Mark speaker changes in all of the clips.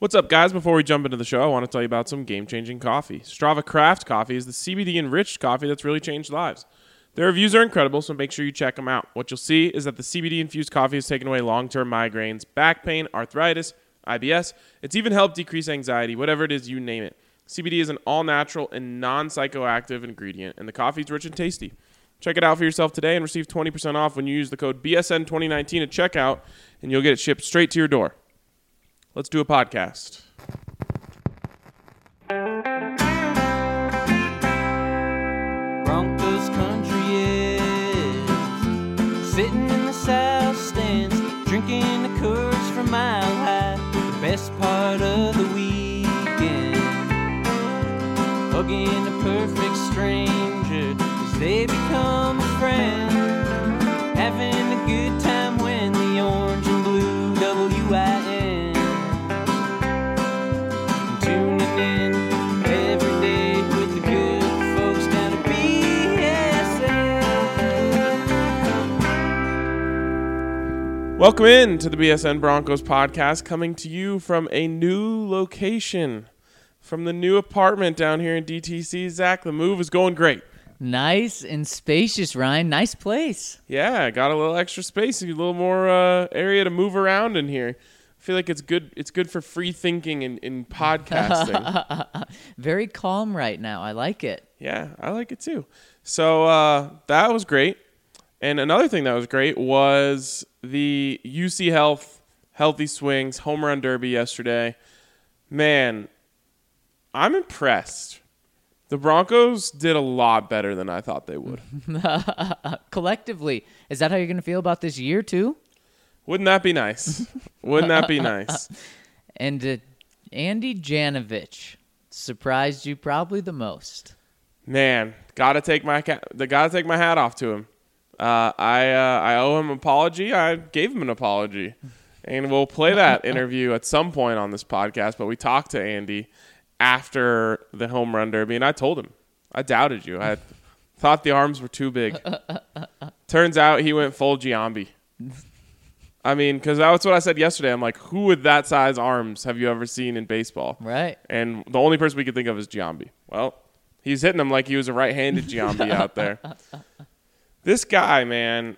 Speaker 1: What's up, guys? Before we jump into the show, I want to tell you about some game changing coffee. Strava Craft Coffee is the CBD enriched coffee that's really changed lives. Their reviews are incredible, so make sure you check them out. What you'll see is that the CBD infused coffee has taken away long term migraines, back pain, arthritis, IBS. It's even helped decrease anxiety, whatever it is, you name it. CBD is an all natural and non psychoactive ingredient, and the coffee is rich and tasty. Check it out for yourself today and receive 20% off when you use the code BSN2019 at checkout, and you'll get it shipped straight to your door. Let's do a podcast.
Speaker 2: Broncos country is sitting in the south stands, drinking the Coors from Mile High. The best part of the weekend, hugging a perfect stranger as they become
Speaker 1: Welcome in to the BSN Broncos podcast, coming to you from a new location, from the new apartment down here in DTC. Zach, the move is going great.
Speaker 3: Nice and spacious, Ryan. Nice place.
Speaker 1: Yeah, got a little extra space, a little more uh, area to move around in here. I feel like it's good. It's good for free thinking and in podcasting.
Speaker 3: Very calm right now. I like it.
Speaker 1: yeah, I like it too. So uh, that was great. And another thing that was great was the UC Health Healthy Swings Home Run Derby yesterday. Man, I'm impressed. The Broncos did a lot better than I thought they would.
Speaker 3: Collectively, is that how you're going to feel about this year too?
Speaker 1: Wouldn't that be nice? Wouldn't that be nice?
Speaker 3: And uh, Andy Janovich surprised you probably the most.
Speaker 1: Man, gotta take my ca- the gotta take my hat off to him. Uh, I uh, I owe him an apology. I gave him an apology, and we'll play that interview at some point on this podcast. But we talked to Andy after the home run derby, and I told him I doubted you. I thought the arms were too big. Turns out he went full Giambi. I mean, because that's what I said yesterday. I'm like, who with that size arms have you ever seen in baseball?
Speaker 3: Right.
Speaker 1: And the only person we could think of is Giambi. Well, he's hitting him like he was a right-handed Giambi out there. This guy, man,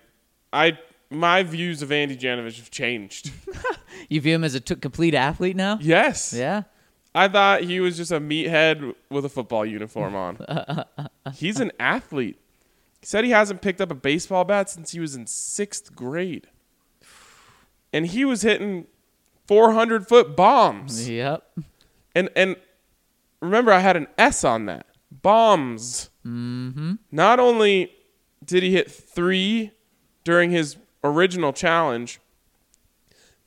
Speaker 1: I my views of Andy Janovich have changed.
Speaker 3: You view him as a t- complete athlete now?
Speaker 1: Yes.
Speaker 3: Yeah.
Speaker 1: I thought he was just a meathead with a football uniform on. He's an athlete. He said he hasn't picked up a baseball bat since he was in sixth grade. And he was hitting 400 foot bombs.
Speaker 3: Yep.
Speaker 1: And and remember, I had an S on that. Bombs. Mm-hmm. Not only did he hit three during his original challenge,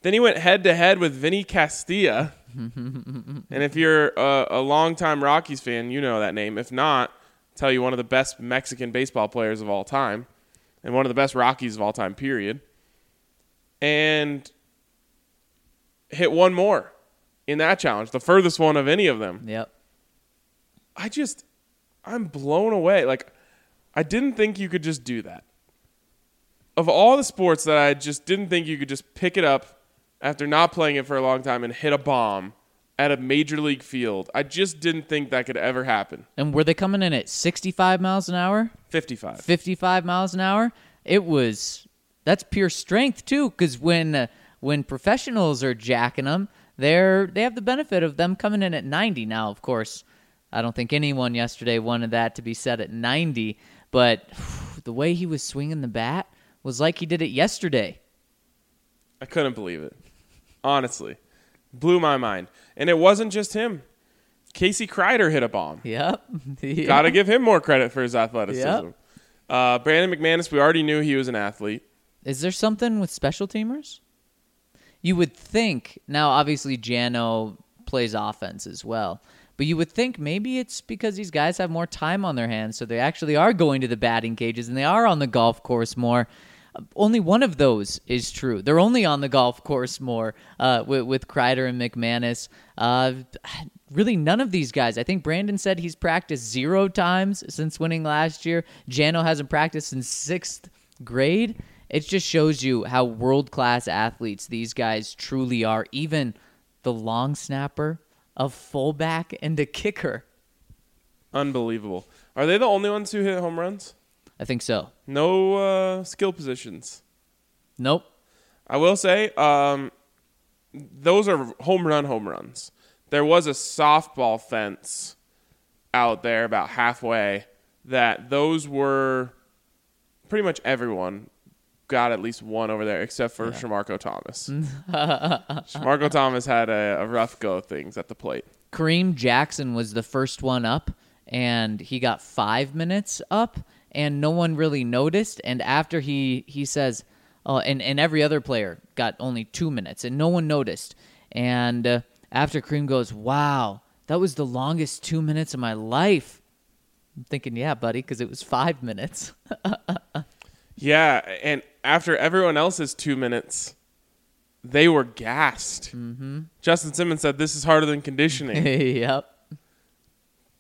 Speaker 1: then he went head to head with Vinny Castilla. and if you're a, a longtime Rockies fan, you know that name. If not, tell you one of the best Mexican baseball players of all time, and one of the best Rockies of all time. Period. And hit one more in that challenge, the furthest one of any of them.
Speaker 3: Yep.
Speaker 1: I just, I'm blown away. Like, I didn't think you could just do that. Of all the sports that I just didn't think you could just pick it up after not playing it for a long time and hit a bomb at a major league field, I just didn't think that could ever happen.
Speaker 3: And were they coming in at 65 miles an hour?
Speaker 1: 55.
Speaker 3: 55 miles an hour? It was that's pure strength too cuz when uh, when professionals are jacking them, they're they have the benefit of them coming in at 90 now, of course. I don't think anyone yesterday wanted that to be set at 90, but the way he was swinging the bat was like he did it yesterday.
Speaker 1: I couldn't believe it. Honestly. Blew my mind. And it wasn't just him. Casey Kreiter hit a bomb.
Speaker 3: Yep. Yeah.
Speaker 1: Got to give him more credit for his athleticism.
Speaker 3: Yep.
Speaker 1: Uh, Brandon McManus, we already knew he was an athlete.
Speaker 3: Is there something with special teamers? You would think now. Obviously, Jano plays offense as well, but you would think maybe it's because these guys have more time on their hands, so they actually are going to the batting cages and they are on the golf course more. Uh, Only one of those is true. They're only on the golf course more uh, with, with Kreiter and McManus. Uh, really, none of these guys. I think Brandon said he's practiced zero times since winning last year. Jano hasn't practiced since sixth grade. It just shows you how world class athletes these guys truly are, even the long snapper, a fullback, and a kicker.
Speaker 1: Unbelievable. Are they the only ones who hit home runs?
Speaker 3: I think so.
Speaker 1: No uh, skill positions.
Speaker 3: Nope.
Speaker 1: I will say, um, those are home run home runs. There was a softball fence out there about halfway that those were pretty much everyone got at least one over there except for Shamarko Thomas. Shamarko Thomas had a, a rough go of things at the plate.
Speaker 3: Kareem Jackson was the first one up, and he got five minutes up, and no one really noticed. And after he he says, "Oh," and and every other player got only two minutes, and no one noticed. And uh, after Kareem goes, "Wow, that was the longest two minutes of my life." I'm thinking, yeah, buddy, because it was five minutes.
Speaker 1: Yeah, and after everyone else's two minutes, they were gassed. Mm-hmm. Justin Simmons said, "This is harder than conditioning."
Speaker 3: yep,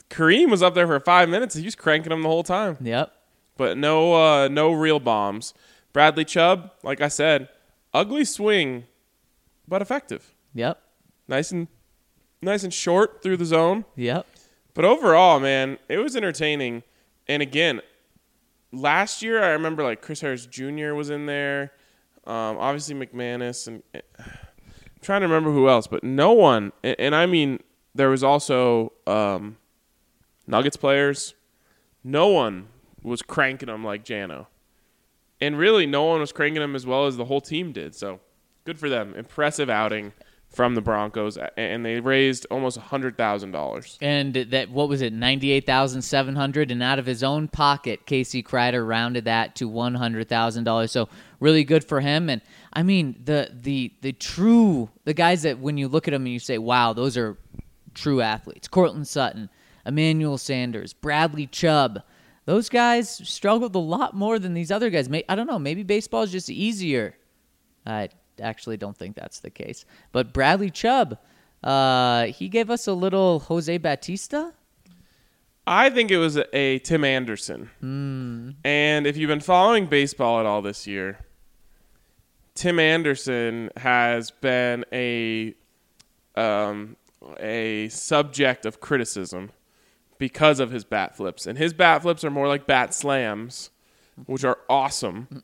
Speaker 1: Kareem was up there for five minutes. He was cranking them the whole time,
Speaker 3: yep.
Speaker 1: but no, uh, no real bombs. Bradley Chubb, like I said, ugly swing, but effective.
Speaker 3: Yep.
Speaker 1: Nice and nice and short through the zone.
Speaker 3: Yep.
Speaker 1: But overall, man, it was entertaining. And again, last year I remember like Chris Harris Jr. was in there. Um, obviously McManus and I'm trying to remember who else, but no one. And, and I mean, there was also um, Nuggets players. No one was cranking them like Jano, and really, no one was cranking them as well as the whole team did. So, good for them. Impressive outing from the Broncos, and they raised almost hundred thousand dollars.
Speaker 3: And that what was it, ninety eight thousand seven hundred, and out of his own pocket, Casey Kreiter rounded that to one hundred thousand dollars. So really good for him. And I mean the the the true the guys that when you look at them and you say, wow, those are true athletes. Courtland Sutton, Emmanuel Sanders, Bradley Chubb. Those guys struggled a lot more than these other guys. I don't know. Maybe baseball is just easier. I actually don't think that's the case. But Bradley Chubb, uh, he gave us a little Jose Bautista.
Speaker 1: I think it was a, a Tim Anderson. And if you've been following baseball at all this year, Tim Anderson has been a um, a subject of criticism because of his bat flips, and his bat flips are more like bat slams, which are awesome.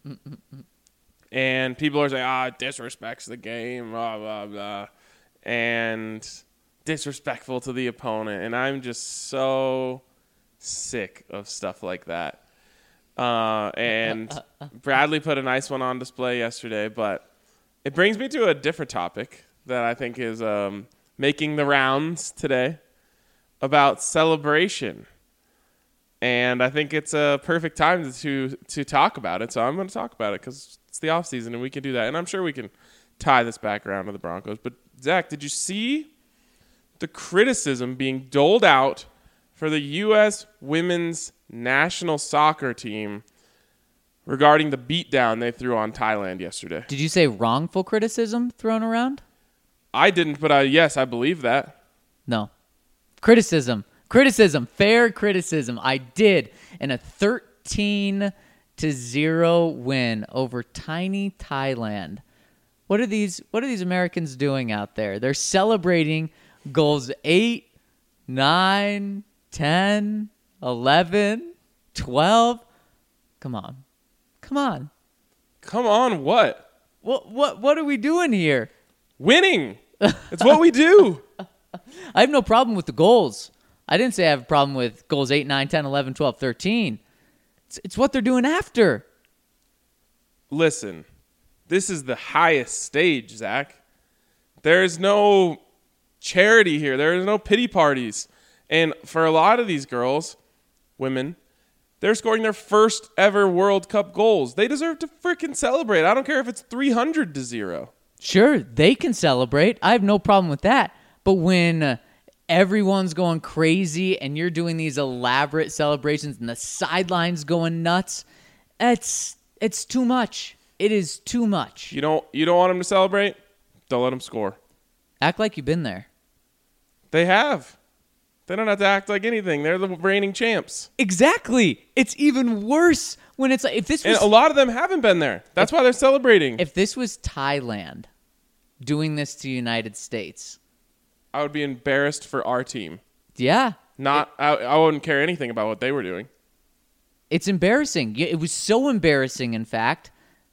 Speaker 1: And people are saying, "Ah, it disrespects the game," blah blah blah, and disrespectful to the opponent. And I'm just so sick of stuff like that. Uh, and Bradley put a nice one on display yesterday, but it brings me to a different topic that I think is um, making the rounds today about celebration. And I think it's a perfect time to to talk about it. So I'm going to talk about it because it's the off season and we can do that. And I'm sure we can tie this back around to the Broncos. But Zach, did you see the criticism being doled out for the U.S. women's national soccer team regarding the beatdown they threw on Thailand yesterday.
Speaker 3: Did you say wrongful criticism thrown around?
Speaker 1: I didn't, but I, yes, I believe that.
Speaker 3: No. Criticism. Criticism. Fair criticism. I did. In a 13 to 0 win over tiny Thailand. What are these what are these Americans doing out there? They're celebrating goals 8, 9, 10, 11, 12. Come on. Come on.
Speaker 1: Come on, what?
Speaker 3: What what what are we doing here?
Speaker 1: Winning. It's what we do.
Speaker 3: I have no problem with the goals. I didn't say I have a problem with goals 8, 9, 10, 11, 12, 13. It's, it's what they're doing after.
Speaker 1: Listen, this is the highest stage, Zach. There is no charity here. There is no pity parties. And for a lot of these girls, women, they're scoring their first ever World Cup goals. They deserve to freaking celebrate. I don't care if it's 300 to 0.
Speaker 3: Sure, they can celebrate. I have no problem with that. But when uh, everyone's going crazy and you're doing these elaborate celebrations and the sidelines going nuts, it's it's too much. It is too much.
Speaker 1: You don't you don't want them to celebrate? Don't let them score.
Speaker 3: Act like you've been there.
Speaker 1: They have. They don't have to act like anything. They're the reigning champs.
Speaker 3: Exactly. It's even worse when it's like if this
Speaker 1: And
Speaker 3: was
Speaker 1: a lot of them haven't been there. That's why they're celebrating.
Speaker 3: if this was Thailand doing this to United States,
Speaker 1: I would be embarrassed for our team.
Speaker 3: Yeah.
Speaker 1: Not I, I wouldn't care anything about what they were doing.
Speaker 3: It's embarrassing. It was so embarrassing, in fact,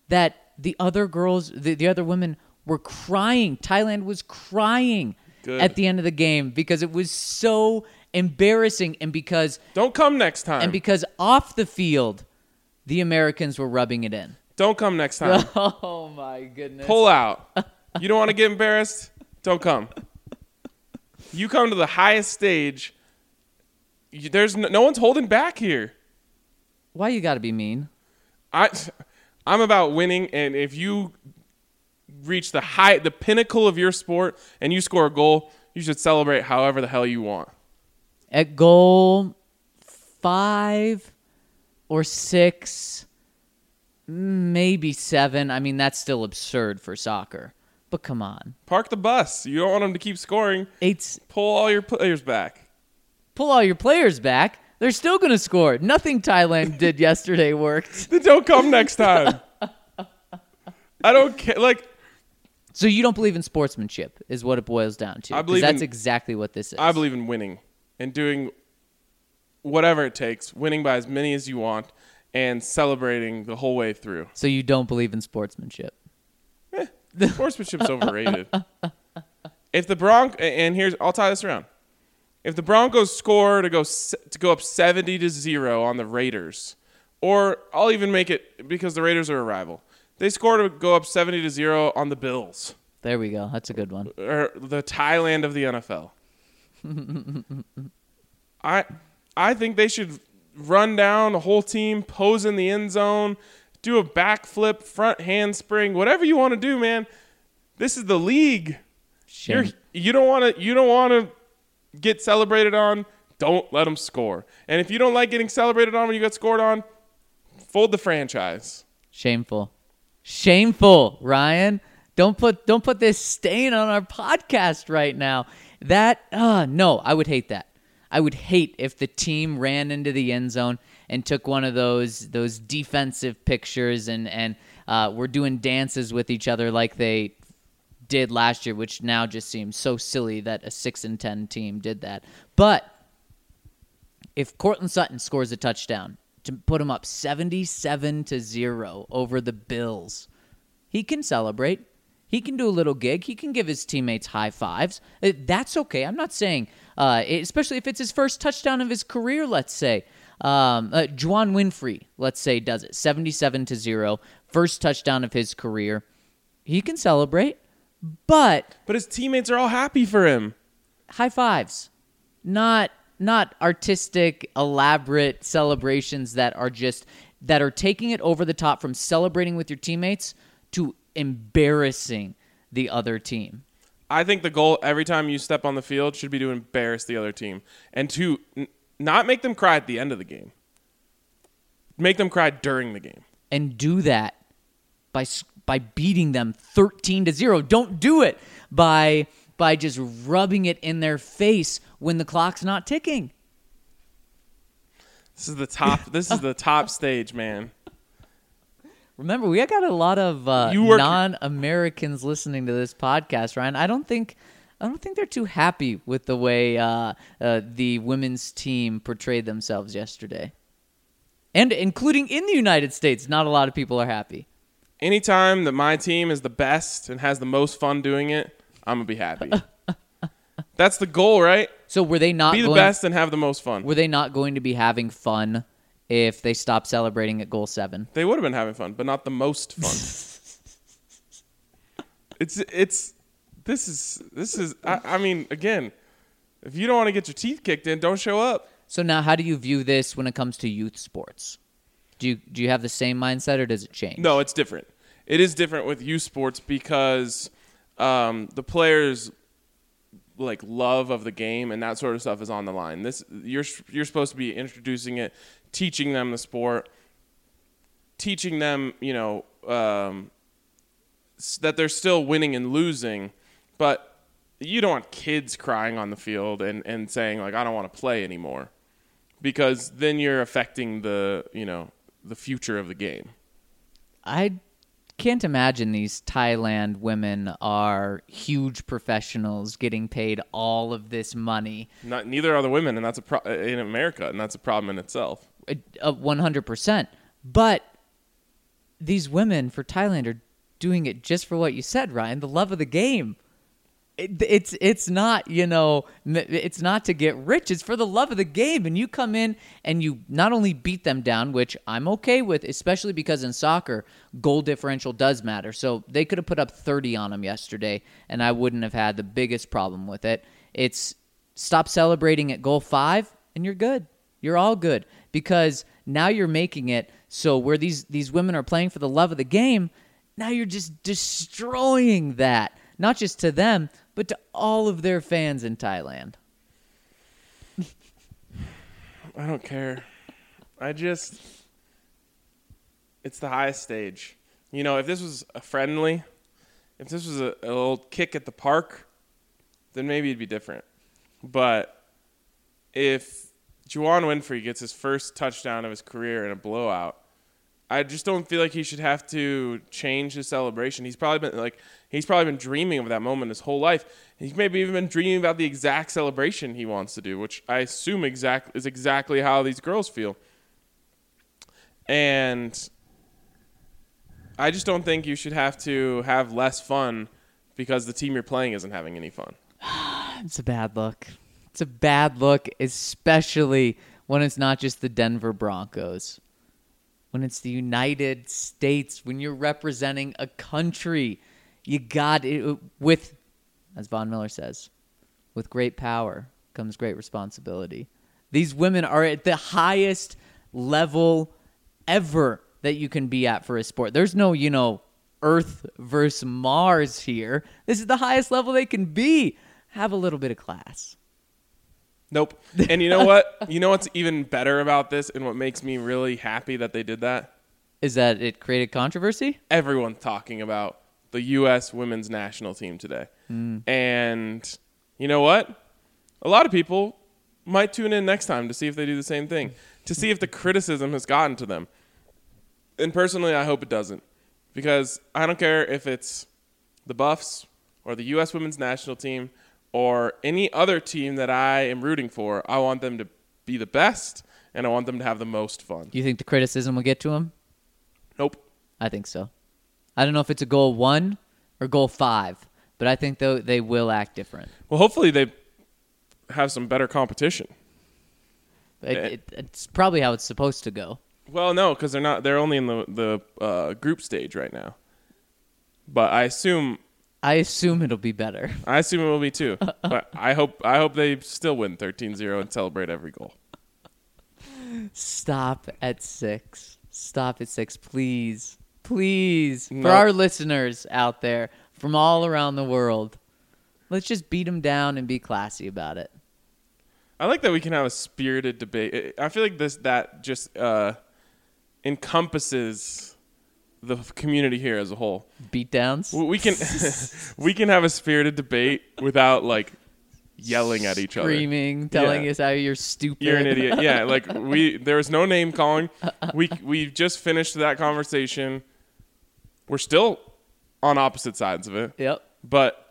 Speaker 3: that the other girls, the, the other women were crying. Thailand was crying
Speaker 1: Good.
Speaker 3: at the end of the game because it was so embarrassing and because
Speaker 1: Don't come next time.
Speaker 3: and because off the field the Americans were rubbing it in.
Speaker 1: Don't come next time.
Speaker 3: Oh my goodness.
Speaker 1: Pull out. You don't want to get embarrassed? Don't come. You come to the highest stage. You, there's no, no one's holding back here.
Speaker 3: Why you got to be mean?
Speaker 1: I I'm about winning and if you reach the high the pinnacle of your sport and you score a goal, you should celebrate however the hell you want.
Speaker 3: At goal 5 or 6 maybe 7. I mean that's still absurd for soccer. But come on.
Speaker 1: Park the bus. You don't want them to keep scoring.
Speaker 3: It's
Speaker 1: Pull all your players back.
Speaker 3: pull all your players back. They're still going to score. Nothing Thailand did yesterday worked.
Speaker 1: Then don't come next time. I don't care. Like
Speaker 3: So you don't believe in sportsmanship is what it boils down to.
Speaker 1: I
Speaker 3: 'Cause
Speaker 1: believe
Speaker 3: that's
Speaker 1: in-
Speaker 3: exactly what this is.
Speaker 1: I believe in winning and doing whatever it takes, winning by as many as you want, and celebrating the whole way through.
Speaker 3: so you don't believe in sportsmanship.
Speaker 1: Sportsmanship's overrated. If the Bronc and here's I'll tie this around. If the Broncos score to go to go up 70 to 0 on the Raiders, or I'll even make it because the Raiders are a rival. They score to go up 70 to 0 on the Bills,
Speaker 3: There we go. That's a good one.
Speaker 1: or the Thailand of the NFL. I I think they should run down the whole team, pose in the end zone, do a backflip, front handspring, whatever you want to do, man. This is the league. You're, you don't want to you don't want to get celebrated on. Don't let them score. And if you don't like getting celebrated on when you get scored on, fold the franchise.
Speaker 3: Shameful. Shameful, Ryan. Don't put don't put this stain on our podcast right now. That uh no, I would hate that. I would hate if the team ran into the end zone and took one of those those defensive pictures and and uh, were doing dances with each other like they did last year, which now just seems so silly that a six and ten team did that. But if Courtland Sutton scores a touchdown to put him up 77 to 0 over the Bills, he can celebrate. He can do a little gig. He can give his teammates high fives. Uh, That's okay. I'm not saying, uh, especially if it's his first touchdown of his career, let's say. Um, uh, Juwann Winfree, let's say, does it 77 to 0, first touchdown of his career. He can celebrate, but
Speaker 1: But his teammates are all happy for him.
Speaker 3: high fives not not artistic elaborate celebrations that are just that are taking it over the top from celebrating with your teammates to embarrassing the other team
Speaker 1: I think the goal every time you step on the field should be to embarrass the other team and to not make them cry at the end of the game. Make them cry during the game.
Speaker 3: and do that by by beating them 13 to 0 don't do it by by just rubbing it in their face when the clock's not ticking
Speaker 1: This is the top. this is the top stage, man.
Speaker 3: Remember, we got a lot of uh, non-Americans listening to this podcast, Ryan. I don't think, I don't think they're too happy with the way uh, uh, the women's team portrayed themselves yesterday, and including in the United States, not a lot of people are happy.
Speaker 1: Anytime that my team is the best and has the most fun doing it, I'm gonna be happy. That's the goal, right?
Speaker 3: So were they not
Speaker 1: Be the
Speaker 3: going,
Speaker 1: best and have the most fun.
Speaker 3: Were they not going to be having fun if they stopped celebrating at goal seven?
Speaker 1: They would have been having fun, but not the most fun. it's it's this is this is I, I mean again, if you don't want to get your teeth kicked in, don't show up.
Speaker 3: So now, how do you view this when it comes to youth sports? Do you do you have the same mindset, or does it change?
Speaker 1: No, it's different. It is different with youth sports because um, the players like love of the game and that sort of stuff is on the line. This you're you're supposed to be introducing it, teaching them the sport, teaching them, you know, um, that they're still winning and losing, but you don't want kids crying on the field and, and saying like I don't want to play anymore, because then you're affecting the you know the future of the game.
Speaker 3: I can't imagine these Thailand women are huge professionals getting paid all of this money.
Speaker 1: Not neither are the women, and that's a pro- in America, and that's a problem in itself.
Speaker 3: Uh, 100%. But these women for Thailand are doing it just for what you said, Ryan, the love of the game. It, it's it's not you know it's not to get rich. It's for the love of the game. And you come in and you not only beat them down which i'm okay with especially because in soccer goal differential does matter. So they could have put up 30 on them yesterday and i wouldn't have had the biggest problem with it. It's stop celebrating at goal five and you're good. You're all good. Because now you're making it so where these these women are playing for the love of the game now you're just destroying that. Not just to them but to all of their fans in Thailand.
Speaker 1: I don't care. I just it's the highest stage. You know, if this was a friendly, if this was a, a little kick at the park, then maybe it'd be different. But if Juwann Winfree gets his first touchdown of his career in a blowout, I just don't feel like he should have to change his celebration. He's probably been like he's probably been dreaming of that moment his whole life. He's maybe even been dreaming about the exact celebration he wants to do, which I assume exact is exactly how these girls feel. And I just don't think you should have to have less fun because the team you're playing isn't having any fun.
Speaker 3: It's a bad look. It's a bad look, especially when it's not just the Denver Broncos. When it's the United States, when you're representing a country, you got it uh, with, as Von Miller says, with great power comes great responsibility. These women are at the highest level ever that you can be at for a sport. There's no, you know, Earth versus Mars here. This is the highest level they can be. Have a little bit of class.
Speaker 1: Nope. And you know what? you know what's even better about this and what makes me really happy that they did that?
Speaker 3: Is that it created controversy?
Speaker 1: Everyone's talking about the U.S. women's national team today. Hmm. And you know what? A lot of people might tune in next time to see if they do the same thing, to see if the criticism has gotten to them. And personally, I hope it doesn't. Because I don't care if it's the Buffs or the U.S. women's national team or any other team that I am rooting for. I want them to be the best and I want them to have the most fun.
Speaker 3: Do you think the criticism will get to him?
Speaker 1: Nope.
Speaker 3: I think so. I don't know if it's a goal one or goal five, but I think though they will act different.
Speaker 1: Well, hopefully they have some better competition.
Speaker 3: It,
Speaker 1: Eh.
Speaker 3: it, it's probably how it's supposed to go.
Speaker 1: Well, no, because they're not. They're only in the the uh, group stage right now. But I assume
Speaker 3: I assume it'll be better.
Speaker 1: I assume it will be too. but I hope I hope they still win 13-0 and celebrate every goal.
Speaker 3: Stop at six. Stop at six, please. Please. For our listeners out there from all around the world, let's just beat them down and be classy about it.
Speaker 1: I like that we can have a spirited debate. I I feel like this that just uh, encompasses the community here as a whole.
Speaker 3: Beat downs?
Speaker 1: We we can we can have a spirited debate without like yelling at each other.
Speaker 3: Screaming, telling
Speaker 1: Yeah.
Speaker 3: us how you're stupid.
Speaker 1: You're an idiot. Yeah, like we there was no name calling. We we just finished that conversation. We're still on opposite sides of it,
Speaker 3: Yep.
Speaker 1: but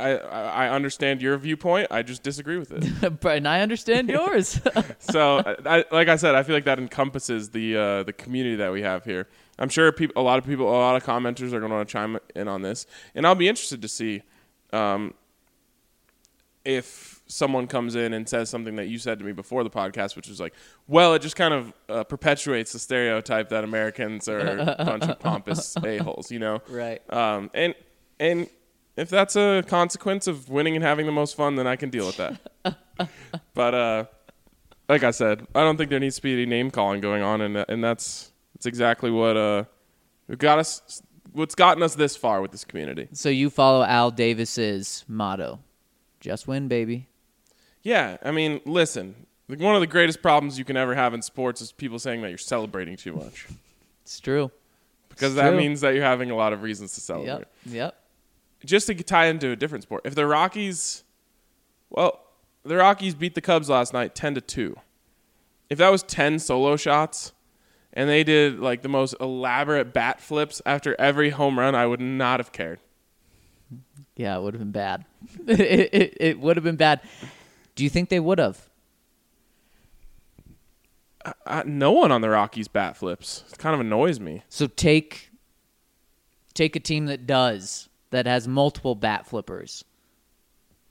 Speaker 1: I I understand your viewpoint. I just disagree with it.
Speaker 3: but and I understand yours.
Speaker 1: so, I, like I said, I feel like that encompasses the uh, the community that we have here. I'm sure peop a lot of people, a lot of commenters are going to want to chime in on this, and I'll be interested to see um, if someone comes in and says something that you said to me before the podcast, which was like, "Well, it just kind of uh, perpetuates the stereotype that Americans are a bunch of pompous a holes," you know?
Speaker 3: right.
Speaker 1: Um, and and if that's a consequence of winning and having the most fun, then I can deal with that. but uh, like I said, I don't think there needs to be any name calling going on, and and that's that's exactly what uh got us, what's gotten us this far with this community.
Speaker 3: So you follow Al Davis's motto. Just win, baby.
Speaker 1: Yeah, I mean, listen, one of the greatest problems you can ever have in sports is people saying that you're celebrating too much,
Speaker 3: It's true.
Speaker 1: because
Speaker 3: It's
Speaker 1: that
Speaker 3: true.
Speaker 1: means that you're having a lot of reasons to celebrate.
Speaker 3: Yep. Yep.
Speaker 1: Just to tie into a different sport, if the Rockies, well, the Rockies beat the Cubs last night ten to two. If that was ten solo shots, and they did like the most elaborate bat flips after every home run, I would not have cared.
Speaker 3: Yeah, it would have been bad. it it, it would have been bad. Do you think they would have?
Speaker 1: Uh, no one on the Rockies bat flips. It kind of annoys me.
Speaker 3: So take take a team that does that has multiple bat flippers.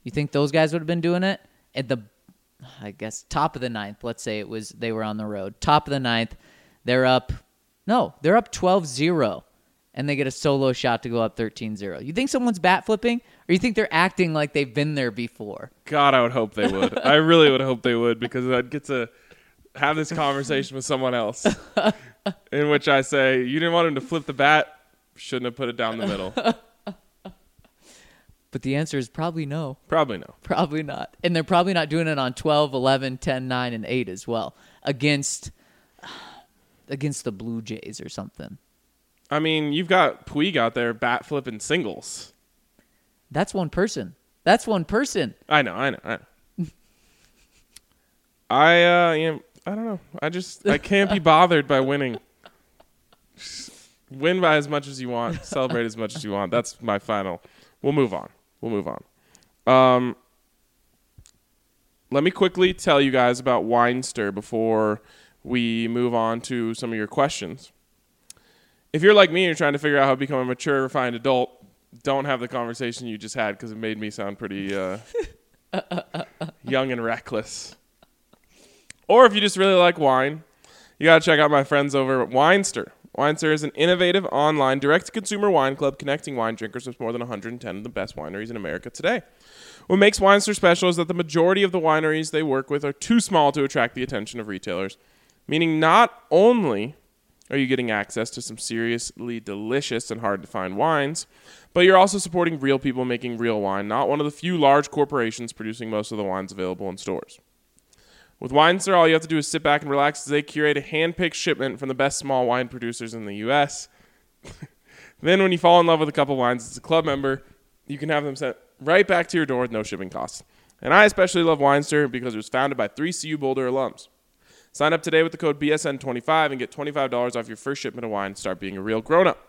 Speaker 3: You think those guys would have been doing it at the I guess top of the ninth. Let's say it was they were on the road. Top of the ninth, they're up no, they're up 12-0 and they get a solo shot to go up 13-0. You think someone's bat flipping or you think they're acting like they've been there before?
Speaker 1: God, I would hope they would. I really would hope they would because I'd get to have this conversation with someone else in which I say, You didn't want him to flip the bat, shouldn't have put it down the middle.
Speaker 3: But the answer is probably no.
Speaker 1: Probably no.
Speaker 3: Probably not. And they're probably not doing it on 12, 11, 10, 9 and 8 as well against against the Blue Jays or something.
Speaker 1: I mean, you've got Puig out there bat flipping singles.
Speaker 3: That's one person. That's one person.
Speaker 1: I know, I know, I know. I uh am I don't know. I just I can't be bothered by winning. Just win by as much as you want, celebrate as much as you want. That's my final. We'll move on. We'll move on. Um let me quickly tell you guys about Winestyr before we move on to some of your questions. If you're like me and you're trying to figure out how to become a mature, refined adult, don't have the conversation you just had because it made me sound pretty uh, young and reckless. Or if you just really like wine, you got to check out my friends over at Winestyr. Winestyr is an innovative online direct to consumer wine club connecting wine drinkers with more than 110 of the best wineries in America today. What makes Winestyr special is that the majority of the wineries they work with are too small to attract the attention of retailers, meaning not only are you getting access to some seriously delicious and hard to find wines, but you're also supporting real people making real wine, not one of the few large corporations producing most of the wines available in stores. With Winestyr, all you have to do is sit back and relax as they curate a hand-picked shipment from the best small wine producers in the U.S. then, when you fall in love with a couple wines as a club member, you can have them sent right back to your door with no shipping costs. And I especially love Winestyr because it was founded by three CU Boulder alums. Sign up today with the code BSN25 and get $25 off your first shipment of wine and start being a real grown-up.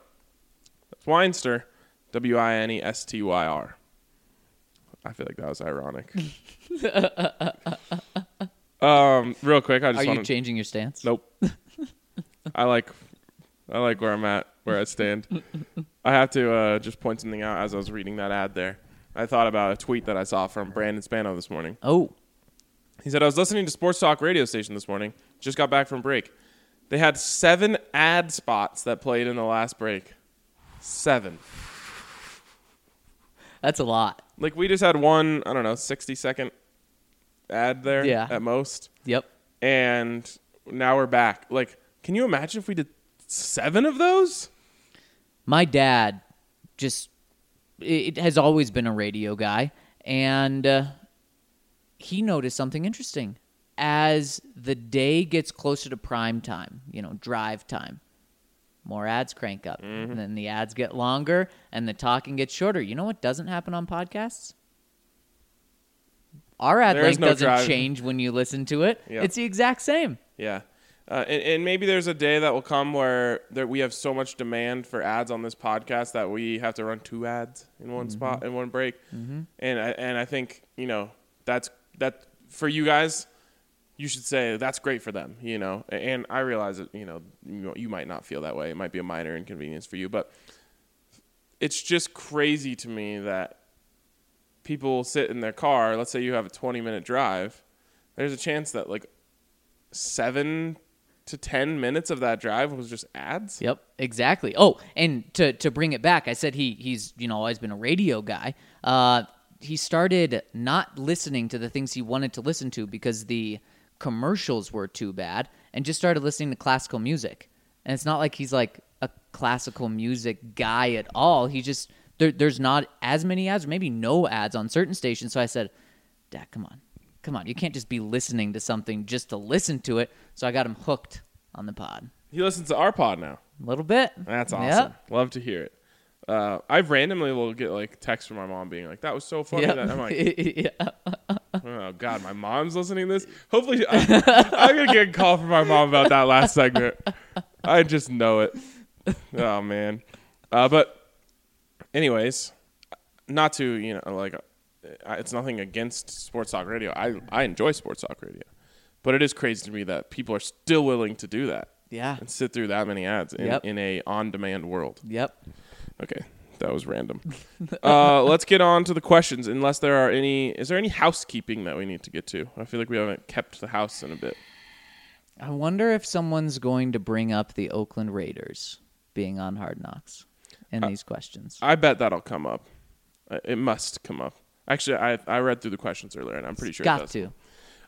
Speaker 1: That's Winestyr, W-I-N-E-S-T-Y-R. I feel like that was ironic. um, real quick, I just
Speaker 3: Are you
Speaker 1: want to
Speaker 3: changing your stance?
Speaker 1: Nope. I like I like where I'm at, where I stand. I have to uh, just point something out as I was reading that ad there. I thought about a tweet that I saw from Brandon Spano this morning.
Speaker 3: Oh,
Speaker 1: He said, I was listening to Sports Talk radio station this morning. Just got back from break. They had seven ad spots that played in the last break. Seven.
Speaker 3: that's a lot.
Speaker 1: Like we just had one, I don't know, 60 second ad there
Speaker 3: Yeah.
Speaker 1: at most.
Speaker 3: Yep.
Speaker 1: And now we're back. Like, can you imagine if we did seven of those?
Speaker 3: My dad just it has always been a radio guy and uh, he noticed something interesting as the day gets closer to prime time, you know, drive time. More ads crank up.
Speaker 1: Mm-hmm.
Speaker 3: And then the ads get longer and the talking gets shorter. You know what doesn't happen on podcasts? Our ad
Speaker 1: There
Speaker 3: length
Speaker 1: no
Speaker 3: doesn't
Speaker 1: drive.
Speaker 3: change when you listen to it. It's the exact same.
Speaker 1: Yeah. Uh, and, and maybe there's a day that will come where there, we have so much demand for ads on this podcast that we have to run two ads in one spot in one break. And I, and I think you know that's that for you guys. You should say that's great for them, you know. And I realize that you know you, you might not feel that way. It might be a minor inconvenience for you, but it's just crazy to me that people sit in their car. Let's say you have a 20 minute drive. There's a chance that like seven to 10 minutes of that drive was just ads.
Speaker 3: Yep, exactly. Oh, and to to bring it back, I said he he's you know always been a radio guy. Uh, he started not listening to the things he wanted to listen to because the commercials were too bad, and just started listening to classical music. And it's not like he's like a classical music guy at all. He just there, there's not as many ads, or maybe no ads on certain stations. So I said, Dad, come on. Come on, you can't just be listening to something just to listen to it. So I got him hooked on the pod.
Speaker 1: He listens to our pod now.
Speaker 3: A little bit.
Speaker 1: That's awesome.
Speaker 3: Yep.
Speaker 1: Love to hear it. Uh, I've randomly will get like texts from my mom being like, "That was so funny."
Speaker 3: Yep.
Speaker 1: That I'm like,
Speaker 3: yeah.
Speaker 1: "Oh God, my mom's listening to this." Hopefully, I'm, I'm gonna get a call from my mom about that last segment. I just know it. Oh man. Uh, but anyways, not to you know like, it's nothing against sports talk radio. I I enjoy sports talk radio, but it is crazy to me that people are still willing to do that
Speaker 3: Yeah.
Speaker 1: and sit through that many ads in,
Speaker 3: Yep.
Speaker 1: in a on demand world.
Speaker 3: Yep.
Speaker 1: Okay, that was random. uh, let's get on to the questions. Unless there are any, is there any housekeeping that we need to get to? I feel like we haven't kept the house in a bit.
Speaker 3: I wonder if someone's going to bring up the Oakland Raiders being on Hard Knocks in these questions.
Speaker 1: I bet that'll come up. Uh, It must come up. Actually, I I read through the questions earlier, and I'm pretty sure it
Speaker 3: Got
Speaker 1: does.
Speaker 3: to.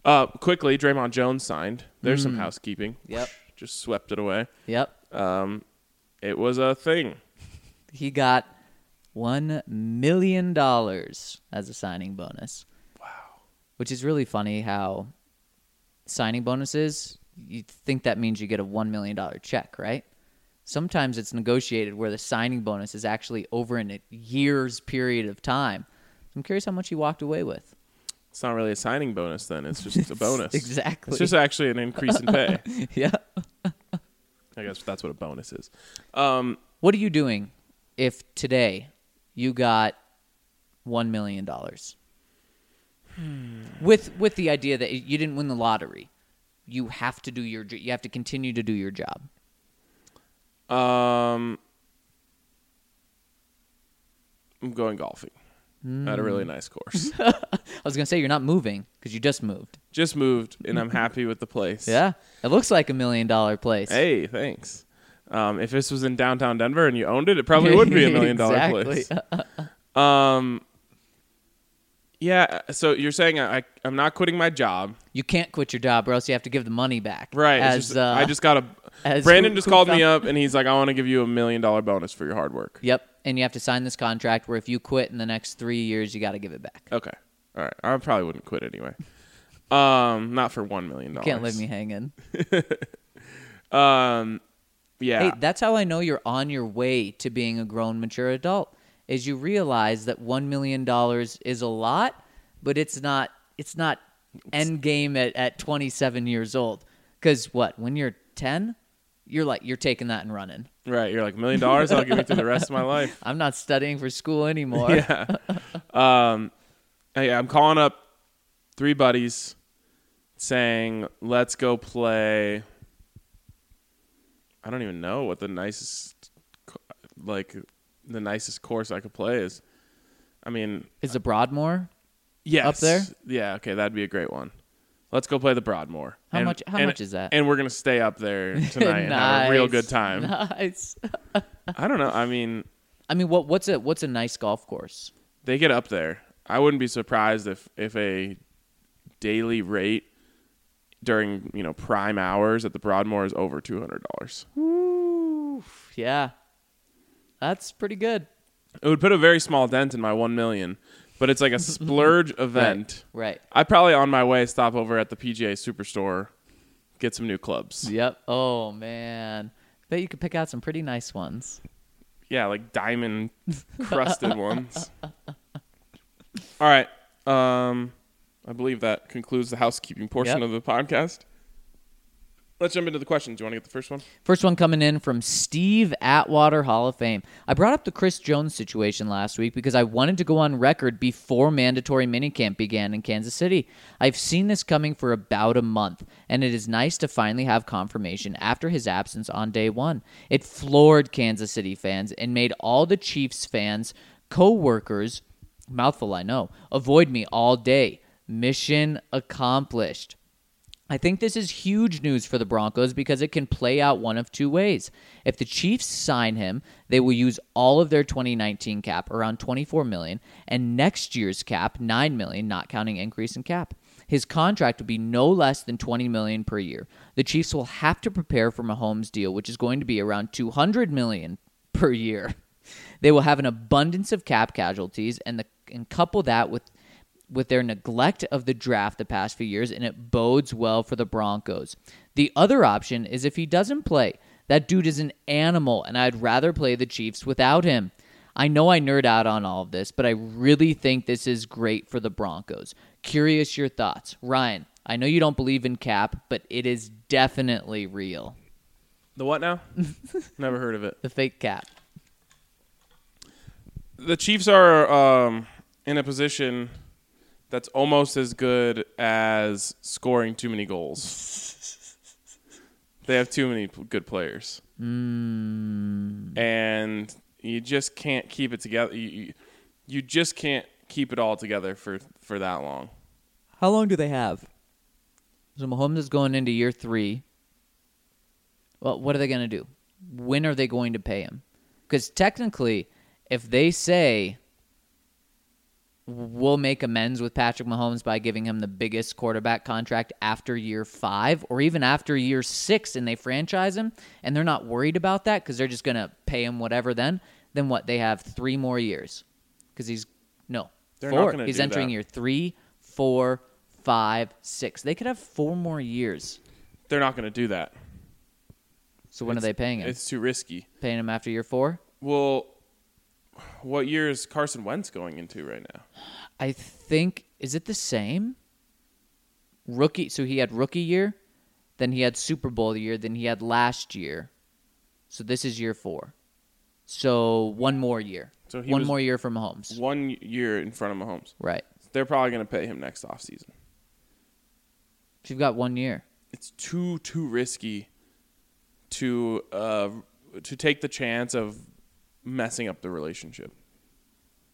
Speaker 1: Uh, quickly, Dre'Mont Jones signed. There's some housekeeping.
Speaker 3: Yep.
Speaker 1: Just swept it away.
Speaker 3: Yep.
Speaker 1: Um, it was a thing.
Speaker 3: He got one million dollars as a signing bonus.
Speaker 1: Wow.
Speaker 3: Which is really funny how signing bonuses, you think that means you get a one million dollar check, right? Sometimes it's negotiated where the signing bonus is actually over in a year's period of time. I'm curious how much he walked away with.
Speaker 1: It's not really a signing bonus then. It's just a bonus.
Speaker 3: Exactly.
Speaker 1: It's just actually an increase in pay.
Speaker 3: yeah.
Speaker 1: I guess that's what a bonus is. Um,
Speaker 3: What are you doing if today you got one million dollars with with the idea that you didn't win the lottery? You have to do your you have to continue to do your job.
Speaker 1: Um, I'm going golfing at a
Speaker 3: Hmm.
Speaker 1: really nice course.
Speaker 3: I was gonna say you're not moving because you just moved.
Speaker 1: just moved, and I'm happy with the place.
Speaker 3: Yeah, it looks like a million dollar place.
Speaker 1: Hey, thanks. Um, if this was in downtown Denver and you owned it, it probably would be a million dollar place. Um, yeah. So you're saying I, I I'm not quitting my job,
Speaker 3: You can't quit your job, or else you have to give the money back.
Speaker 1: right?
Speaker 3: As
Speaker 1: just-
Speaker 3: uh,
Speaker 1: I just got a.
Speaker 3: as
Speaker 1: Brandon
Speaker 3: who-
Speaker 1: just
Speaker 3: who
Speaker 1: called me up and he's like, I want to give you a million dollar bonus for your hard work.
Speaker 3: Yep, and you have to sign this contract where if you quit in the next three years, you got to give it back.
Speaker 1: Okay. All right. I probably wouldn't quit anyway. Um, not for one million dollars.
Speaker 3: Can't leave me hanging.
Speaker 1: Um, yeah.
Speaker 3: Hey, that's how I know you're on your way to being a grown, mature adult. Is you realize that one million dollars is a lot, but it's not. It's not end game at, at 27 years old. Because what? When you're 10, you're like you're taking that and running.
Speaker 1: right. You're like million dollars. I'll give me through the rest of my life.
Speaker 3: I'm not studying for school anymore.
Speaker 1: yeah. Um, hey, I'm calling up three buddies saying, let's go play. I don't even know what the nicest, like, the nicest course I could play is. I mean,
Speaker 3: Is the Broadmoor?
Speaker 1: yes.
Speaker 3: Up there?
Speaker 1: Yeah, okay, that'd be a great one. Let's go play the Broadmoor.
Speaker 3: How
Speaker 1: And-
Speaker 3: much- how
Speaker 1: and-
Speaker 3: much is that?
Speaker 1: And we're gonna stay up there tonight and have a real good time.
Speaker 3: Nice.
Speaker 1: I don't know. I mean,
Speaker 3: I mean, what what's a what's a nice golf course?
Speaker 1: they get up there. I wouldn't be surprised if if a daily rate during you know prime hours at the Broadmoor is over two hundred dollars.
Speaker 3: Yeah, that's pretty good.
Speaker 1: It would put a very small dent in my one million, but it's like a splurge event.
Speaker 3: Right.
Speaker 1: I'd probably on my way stop over at the PGA Superstore, get some new clubs.
Speaker 3: Yep. Oh man, bet you could pick out some pretty nice ones.
Speaker 1: Yeah, like diamond crusted ones. All right. Um, I believe that concludes the housekeeping portion
Speaker 3: Yep.
Speaker 1: of the podcast. Let's jump into the questions. Do you want to get the first one?
Speaker 3: First one coming in from Steve Atwater, Hall of Fame. I brought up the Chris Jones situation last week because I wanted to go on record before mandatory minicamp began in Kansas City. I've seen this coming for about a month, and it is nice to finally have confirmation after his absence on day one. It floored Kansas City fans and made all the Chiefs fans, co workers, mouthful I know, avoid me all day. Mission accomplished. I think this is huge news for the Broncos because it can play out one of two ways. If the Chiefs sign him, they will use all of their 2019 cap, around 24 million, and next year's cap, 9 million, not counting increase in cap. His contract would be no less than 20 million per year. The Chiefs will have to prepare for Mahomes' deal, which is going to be around 200 million per year. They will have an abundance of cap casualties, and the and couple that with with their neglect of the draft the past few years, and it bodes well for the Broncos. The other option is if he doesn't play. That dude is an animal, and I'd rather play the Chiefs without him. I know I nerd out on all of this, but I really think this is great for the Broncos. Curious your thoughts. Ryan, I know you don't believe in cap, but it is definitely real.
Speaker 1: The what now? Never heard of it.
Speaker 3: The fake cap.
Speaker 1: The Chiefs are um, in a position that's almost as good as scoring too many goals. they have too many p- good players, mm. and you just can't keep it together. You, you, you just can't keep it all together for for that long.
Speaker 3: How long do they have? So Mahomes is going into year three. Well, what are they going to do? When are they going to pay him? Because technically, if they say we'll make amends with Patrick Mahomes by giving him the biggest quarterback contract after year five or even after year six and they franchise him and they're not worried about that because they're just going to pay him whatever then, then what? They have three more years. Because he's, no,
Speaker 1: They're
Speaker 3: four. he's entering
Speaker 1: that.
Speaker 3: year three, four, five, six. They could have four more years.
Speaker 1: They're not going to do that.
Speaker 3: So when are they paying him?
Speaker 1: It's too risky.
Speaker 3: Paying him after year four?
Speaker 1: Well, what year is Carson Wentz going into right now?
Speaker 3: I think is it the same? Rookie so he had rookie year, then he had Super Bowl year, then he had last year. So this is year four. So one more year.
Speaker 1: So he
Speaker 3: one more year for Mahomes.
Speaker 1: One year in front of Mahomes.
Speaker 3: Right.
Speaker 1: They're probably going to pay him next offseason.
Speaker 3: So you've got one year.
Speaker 1: It's too too risky to uh, to take the chance of messing up the relationship.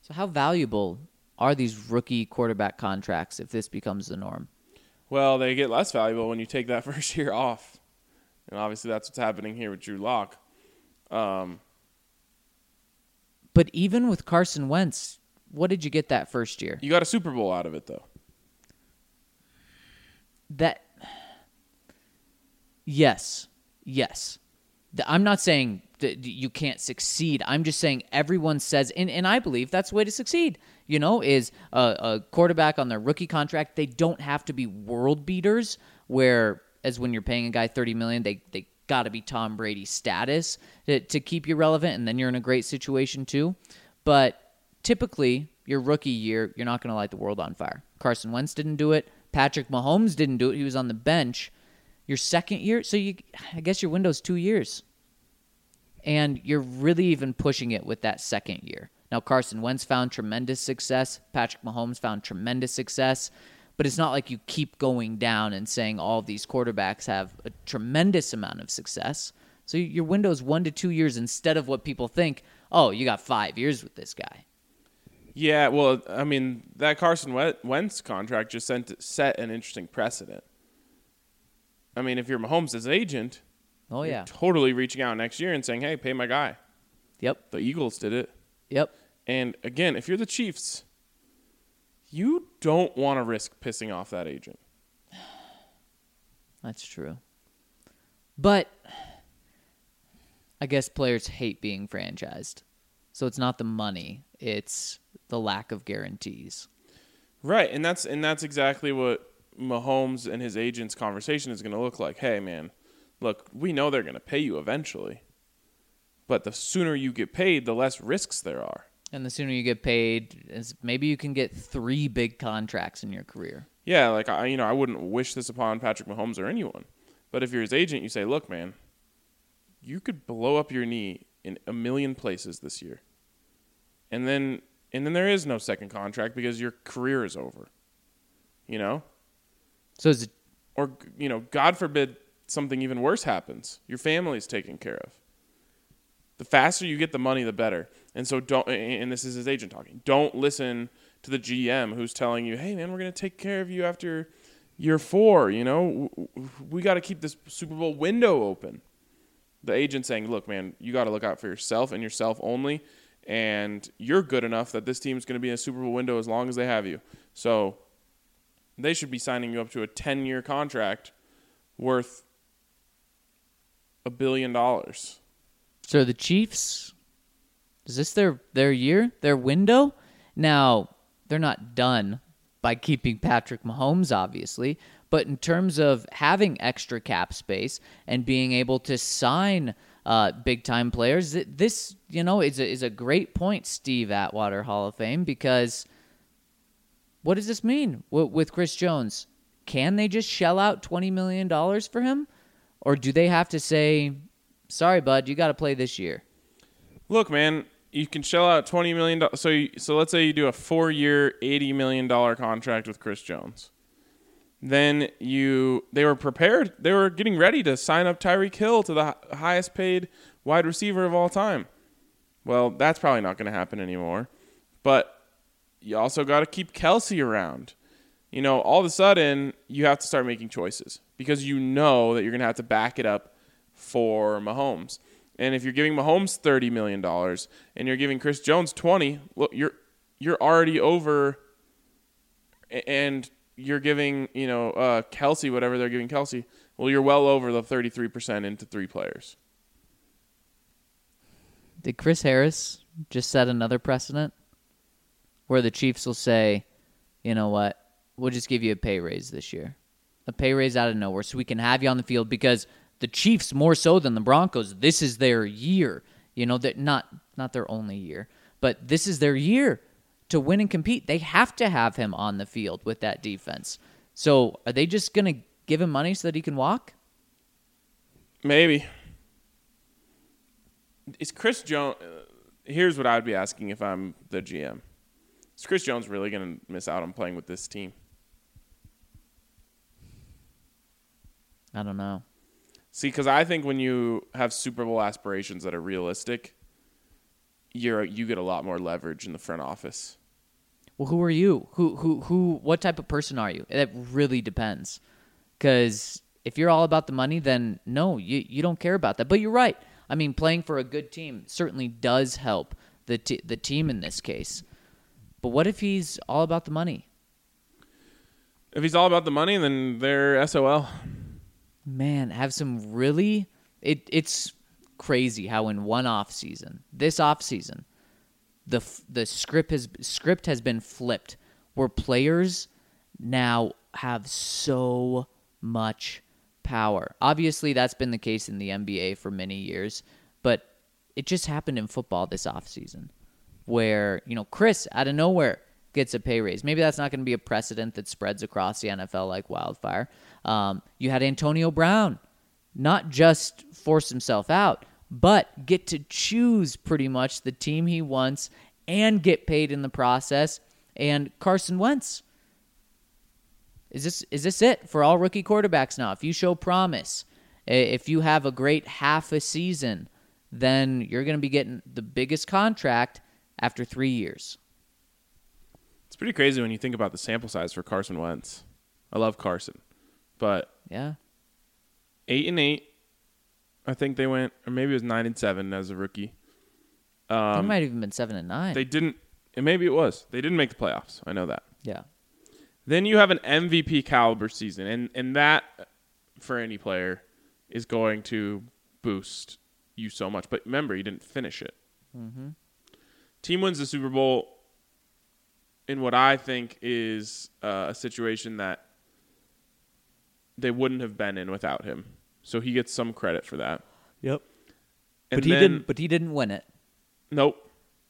Speaker 3: So how valuable are these rookie quarterback contracts if this becomes the norm?
Speaker 1: Well, they get less valuable when you take that first year off, and obviously that's what's happening here with Drew Lock. Um,
Speaker 3: But even with Carson Wentz, what did you get that first year?
Speaker 1: you got a Super Bowl out of it though.
Speaker 3: that yes yes i'm not saying that you can't succeed. I'm just saying everyone says and, and i believe that's the way to succeed you know is a, a quarterback on their rookie contract. They don't have to be world beaters where as when you're paying a guy 30 million they, they got to be tom brady status to, to keep you relevant and then you're in a great situation too. But typically your rookie year you're not going to light the world on fire. Carson wentz didn't do it. Patrick mahomes didn't do it. He was on the bench your second year so you i guess your window's two years. And you're really even pushing it with that second year. Now carson wentz found tremendous success. Patrick mahomes found tremendous success. But it's not like you keep going down and saying all these quarterbacks have a tremendous amount of success. So your window's one to two years instead of what people think oh you got five years with this guy.
Speaker 1: Yeah, well, I mean that Carson Wentz contract just sent set an interesting precedent. I mean, if you're Mahomes' agent,
Speaker 3: oh yeah
Speaker 1: totally reaching out next year and saying, "Hey, pay my guy."
Speaker 3: yep
Speaker 1: The Eagles did it.
Speaker 3: yep
Speaker 1: And again, if you're the Chiefs, you don't want to risk pissing off that agent.
Speaker 3: That's true. But I guess players hate being franchised. So it's not the money, it's the lack of guarantees.
Speaker 1: Right, and that's and that's exactly what Mahomes and his agent's conversation is going to look like. Hey, man, look, we know they're going to pay you eventually, but the sooner you get paid, the less risks there are.
Speaker 3: And the sooner you get paid, is maybe you can get three big contracts in your career.
Speaker 1: Yeah, like I, you know, I wouldn't wish this upon Patrick Mahomes or anyone, but if you're his agent, you say, look, man, you could blow up your knee in a million places this year, and then and then there is no second contract because your career is over. You know,
Speaker 3: So is it,
Speaker 1: or you know, God forbid something even worse happens, your family's taken care of. The faster you get the money, the better. And so don't. And this is his agent talking. Don't listen to the GM who's telling you, "Hey, man, we're gonna take care of you after year four. You know, we got to keep this Super Bowl window open." The agent saying, "Look, man, you got to look out for yourself and yourself only." And you're good enough that this team's going to be in a Super Bowl window as long as they have you. So they should be signing you up to a 10 year contract worth a billion dollars.
Speaker 3: so the Chiefs is this their their year, their window? Now, they're not done by keeping Patrick Mahomes obviously, but in terms of having extra cap space and being able to sign uh, big time players, this you know is a, is a great point, Steve Atwater Hall of Fame, because what does this mean with Chris Jones? Can they just shell out twenty million dollars for him, or do they have to say, sorry, bud, you got to play this year.
Speaker 1: Look, man, you can shell out twenty million dollars. So, so let's say you do a four-year, eighty million dollar contract with Chris Jones. Then you, they were prepared. They were getting ready to sign up Tyreek Hill to the highest-paid wide receiver of all time. Well, that's probably not going to happen anymore. But you also got to keep Kelce around. You know, all of a sudden, you have to start making choices because you know that you're going to have to back it up for Mahomes. And if you're giving Mahomes thirty million dollars and you're giving Chris Jones twenty, look, you're you're already over, and you're giving you know uh, Kelce whatever they're giving Kelce. Well, you're well over the thirty three percent into three players.
Speaker 3: Did Chris Harris just set another precedent where the Chiefs will say, you know what, we'll just give you a pay raise this year? A pay raise out of nowhere so we can have you on the field because the Chiefs, more so than the Broncos, this is their year. You know, that not not their only year, but this is their year to win and compete. They have to have him on the field with that defense. So are they just gonna give him money so that he can walk?
Speaker 1: Maybe. Is Chris Jones? Uh, here's what I'd be asking if I'm the GM: Is Chris Jones really going to miss out on playing with this team?
Speaker 3: I don't know.
Speaker 1: See, because I think when you have Super Bowl aspirations that are realistic, you're you get a lot more leverage in the front office.
Speaker 3: Well, who are you? Who who who? What type of person are you? That really depends. Because if you're all about the money, then no, you you don't care about that. But you're right. I mean, playing for a good team certainly does help the t- the team in this case. But what if he's all about the money?
Speaker 1: If he's all about the money, then they're SOL.
Speaker 3: Man, have some really it it's crazy how in one off season, this off season, the the script has script has been flipped where players now have so much power. Obviously, that's been the case in the NBA for many years, but it just happened in football this offseason where, you know, Chris out of nowhere gets a pay raise. Maybe that's not going to be a precedent that spreads across the NFL like wildfire. Um, you had Antonio Brown not just force himself out, but get to choose pretty much the team he wants and get paid in the process. And Carson Wentz. Is this is this it for all rookie quarterbacks now? If you show promise, if you have a great half a season, then you're going to be getting the biggest contract after 3 years.
Speaker 1: It's pretty crazy when you think about the sample size for Carson Wentz. I love Carson, but
Speaker 3: Yeah.
Speaker 1: eight and eight. I think they went, or maybe it was nine and seven as a rookie. Um,
Speaker 3: might have even been 7 and 9.
Speaker 1: they didn't, and maybe it was. They didn't make the playoffs. I know that.
Speaker 3: yeah.
Speaker 1: Then you have an MVP caliber season, and and that for any player is going to boost you so much. But remember, you didn't finish it. Team wins the Super Bowl in what I think is uh, a situation that they wouldn't have been in without him. So he gets some credit for that.
Speaker 3: Yep.
Speaker 1: And
Speaker 3: But he
Speaker 1: then-
Speaker 3: didn't but he didn't win it.
Speaker 1: Nope.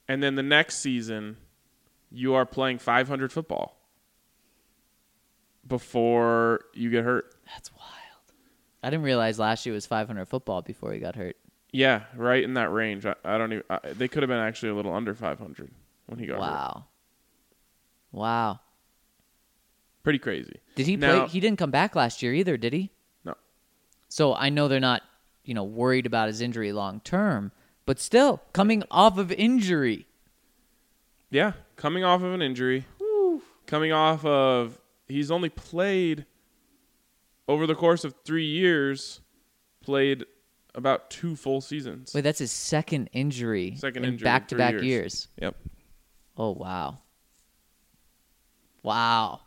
Speaker 1: And then the next season, you are playing 500 football before you get hurt.
Speaker 3: That's wild. I didn't realize last year was 500 football before he got hurt.
Speaker 1: Yeah, right in that range. I, I don't even. I, they could have been actually a little under 500 when he got hurt.
Speaker 3: Wow. Wow.
Speaker 1: Pretty crazy.
Speaker 3: Did he
Speaker 1: Now-
Speaker 3: play? He didn't come back last year either, did he?
Speaker 1: No.
Speaker 3: So I know they're not, you know, worried about his injury long term, but still coming off of injury.
Speaker 1: Yeah, coming off of an injury, coming off of he's only played over the course of three years, played about two full seasons.
Speaker 3: Wait, that's his second injury
Speaker 1: Second
Speaker 3: in
Speaker 1: injury
Speaker 3: back-to-back
Speaker 1: three
Speaker 3: years.
Speaker 1: Yep.
Speaker 3: Oh wow. Wow.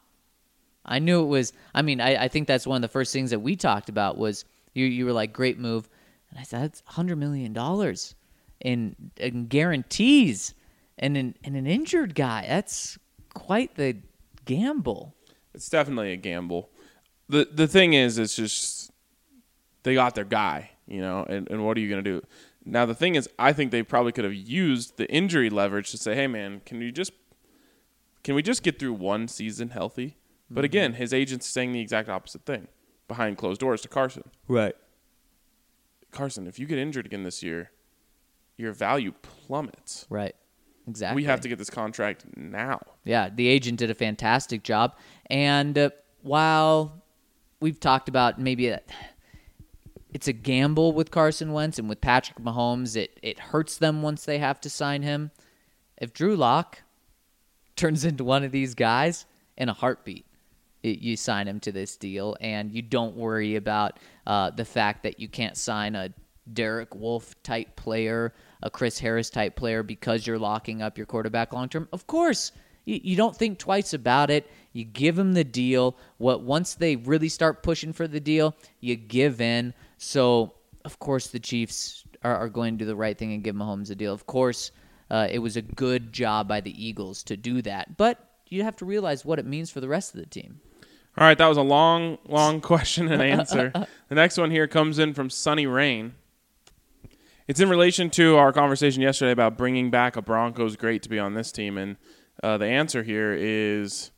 Speaker 3: I knew it was I mean, I, I think that's one of the first things that we talked about was you you were like, great move. And I said, that's hundred million dollars in in guarantees and an and an injured guy. That's quite the gamble.
Speaker 1: It's definitely a gamble. the The thing is, it's just they got their guy, you know, and, and what are you gonna do? Now the thing is, I think they probably could have used the injury leverage to say, "Hey, man, can you just can we just get through one season healthy?" But again, his agent's saying the exact opposite thing behind closed doors to Carson.
Speaker 3: Right.
Speaker 1: Carson, if you get injured again this year, your value plummets.
Speaker 3: Right. Exactly.
Speaker 1: We have to get this contract now.
Speaker 3: Yeah, the agent did a fantastic job. And uh, while we've talked about maybe a, it's a gamble with Carson Wentz and with Patrick Mahomes, it, it hurts them once they have to sign him. If Drew Lock turns into one of these guys in a heartbeat, it, you sign him to this deal, and you don't worry about uh, the fact that you can't sign a Derek Wolfe type player, a Chris Harris type player because you're locking up your quarterback long term. Of course, you, you don't think twice about it. You give them the deal. What once they really start pushing for the deal, you give in. So of course the Chiefs are, are going to do the right thing and give Mahomes a deal. Of course, uh, it was a good job by the Eagles to do that, but you have to realize what it means for the rest of the team.
Speaker 1: All right, that was a long, long question and answer. the next one here comes in from Sunny Rain. It's in relation to our conversation yesterday about bringing back a Broncos great to be on this team, and uh, the answer here is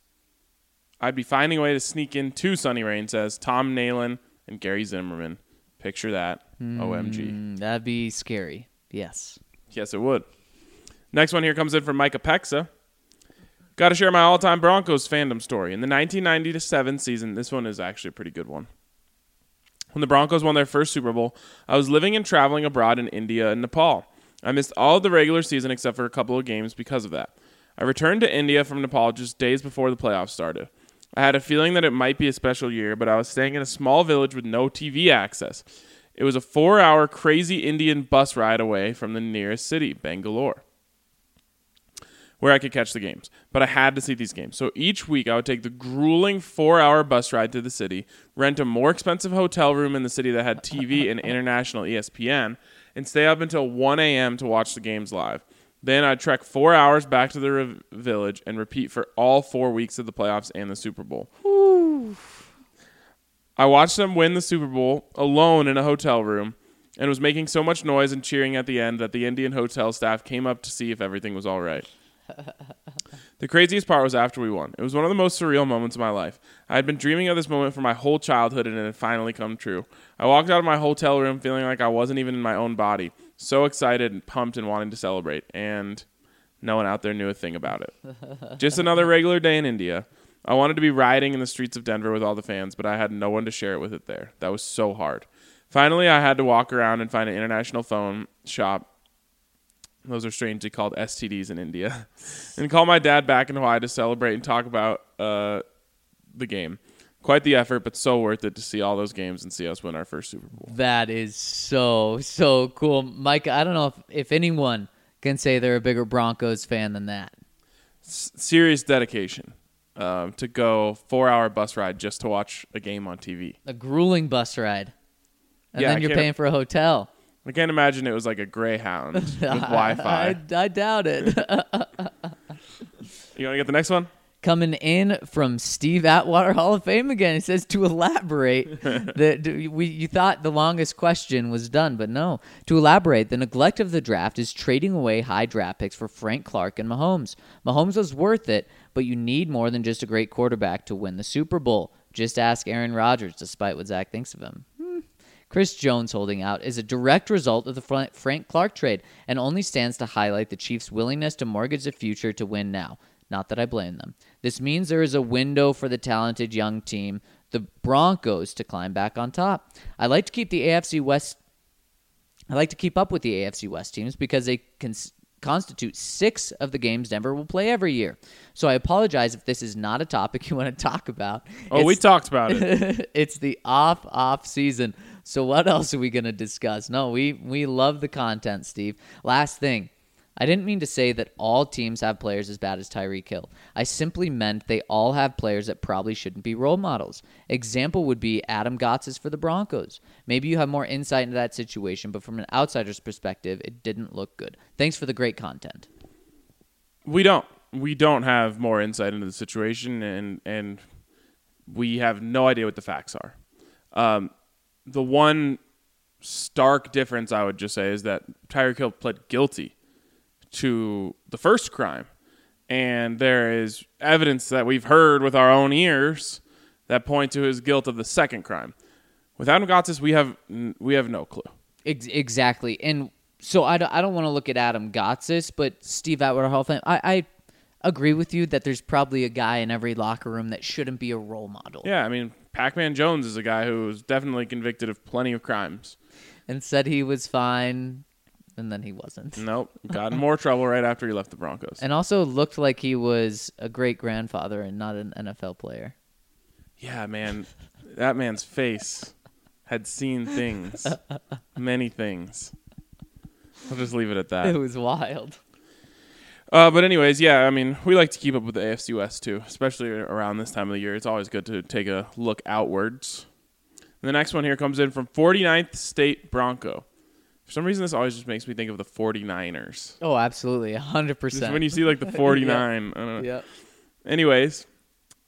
Speaker 1: I'd be finding a way to sneak in two Sunny Rain says Tom Nalen and Gary Zimmerman. Picture that. OMG.
Speaker 3: Mm, that'd be scary. Yes.
Speaker 1: Yes, it would. Next one here comes in from Micah Pexa. Got to share my all-time Broncos fandom story. In the 1997 season, this one is actually a pretty good one. When the Broncos won their first Super Bowl, I was living and traveling abroad in India and Nepal. I missed all of the regular season except for a couple of games because of that. I returned to India from Nepal just days before the playoffs started. I had a feeling that it might be a special year, but I was staying in a small village with no TV access. It was a four hour crazy Indian bus ride away from the nearest city, Bangalore, where I could catch the games. But I had to see these games. So each week I would take the grueling four hour bus ride to the city, rent a more expensive hotel room in the city that had TV and international ESPN, and stay up until 1 a.m. to watch the games live. Then I'd trek four hours back to the re- village and repeat for all four weeks of the playoffs and the Super Bowl. I watched them win the Super Bowl alone in a hotel room and was making so much noise and cheering at the end that the Indian hotel staff came up to see if everything was all right. the craziest part was after we won. It was one of the most surreal moments of my life. I had been dreaming of this moment for my whole childhood and it had finally come true. I walked out of my hotel room feeling like I wasn't even in my own body, so excited and pumped and wanting to celebrate, and no one out there knew a thing about it. Just another regular day in India. I wanted to be riding in the streets of Denver with all the fans, but I had no one to share it with it there. That was so hard. Finally, I had to walk around and find an international phone shop. Those are strangely called STDs in India. and call my dad back in Hawaii to celebrate and talk about uh, the game. Quite the effort, but so worth it to see all those games and see us win our first Super Bowl.
Speaker 3: That is so so cool, Mike. I don't know if, if anyone can say they're a bigger Broncos fan than that.
Speaker 1: S- serious dedication um, to go four hour bus ride just to watch a game on TV.
Speaker 3: A grueling bus ride, and
Speaker 1: Yeah,
Speaker 3: then you're paying for a hotel.
Speaker 1: I can't imagine it was like a Greyhound with Wi-Fi.
Speaker 3: I, I doubt it.
Speaker 1: You want to get the next one?
Speaker 3: Coming in from Steve Atwater Hall of Fame again. He says to elaborate that we you thought the longest question was done, but no. To elaborate, the neglect of the draft is trading away high draft picks for Frank Clark and Mahomes. Mahomes was worth it, but you need more than just a great quarterback to win the Super Bowl. Just ask Aaron Rodgers, despite what Zach thinks of him. Hmm. Chris Jones holding out is a direct result of the Frank Clark trade and only stands to highlight the Chiefs' willingness to mortgage the future to win now. Not that I blame them. This means there is a window for the talented young team, the Broncos, to climb back on top. I like to keep the AFC West. I like to keep up with the AFC West teams because they can constitute six of the games Denver will play every year. So I apologize if this is not a topic you want to talk about.
Speaker 1: Oh, we talked about it.
Speaker 3: it's the off off season. So what else are we going to discuss? No, we we love the content, Steve. Last thing. I didn't mean to say that all teams have players as bad as Tyreek Hill. I simply meant they all have players that probably shouldn't be role models. Example would be Adam Gotsis for the Broncos. Maybe you have more insight into that situation, but from an outsider's perspective, it didn't look good. Thanks for the great content.
Speaker 1: we don't. We don't have more insight into the situation, and and we have no idea what the facts are. Um, the one stark difference I would just say is that Tyreek Hill pled guilty to the first crime, and there is evidence that we've heard with our own ears that point to his guilt of the second crime. With Adam Gotsis, we have we have no clue.
Speaker 3: Ex- exactly. And so I don't, I don't want to look at Adam Gotsis, but Steve Atwater Hall of Fame. I, I agree with you that there's probably a guy in every locker room that shouldn't be a role model.
Speaker 1: Yeah, I mean, Pac-Man Jones is a guy who was definitely convicted of plenty of crimes.
Speaker 3: And said he was fine, and then he wasn't.
Speaker 1: Nope, got in more trouble right after he left the Broncos.
Speaker 3: And also looked like he was a great grandfather and not an NFL player.
Speaker 1: Yeah, man, that man's face had seen things, many things. I'll just leave it at that.
Speaker 3: It was wild.
Speaker 1: Uh, but anyways, yeah, I mean, we like to keep up with the AFC West too, especially around this time of the year. It's always good to take a look outwards. And the next one here comes in from 49th State Bronco. For some reason, this always just makes me think of the 49ers.
Speaker 3: Oh, absolutely, hundred
Speaker 1: Just
Speaker 3: percent.
Speaker 1: when you see like the 49, I don't know.
Speaker 3: Yep.
Speaker 1: Anyways,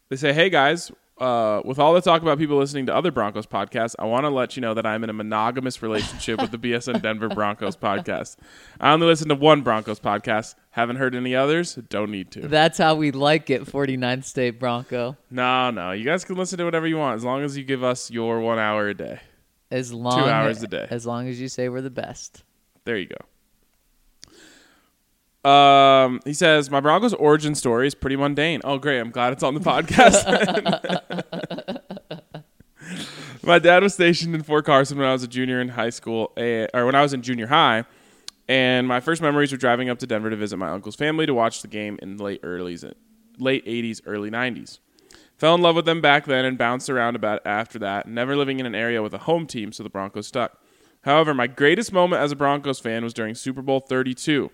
Speaker 1: they say, "Hey guys, uh, with all the talk about people listening to other Broncos podcasts, I want to let you know that I'm in a monogamous relationship with the BSN Denver Broncos podcast. I only listen to one Broncos podcast. Haven't heard any others. Don't need to.
Speaker 3: That's how we like it, 49th State Bronco.
Speaker 1: No, no, you guys can listen to whatever you want as long as you give us your one hour a day.
Speaker 3: As long two
Speaker 1: hours a day.
Speaker 3: As long as you say we're the best.
Speaker 1: There you go." Um, he says, My Broncos origin story is pretty mundane. Oh, great. I'm glad it's on the podcast. My dad was stationed in Fort Carson when I was a junior in high school, or when I was in junior high. And my first memories were driving up to Denver to visit my uncle's family to watch the game in the late early, late 80s, early 90s. Fell in love with them back then and bounced around about after that, never living in an area with a home team, so the Broncos stuck. However, my greatest moment as a Broncos fan was during Super Bowl 32.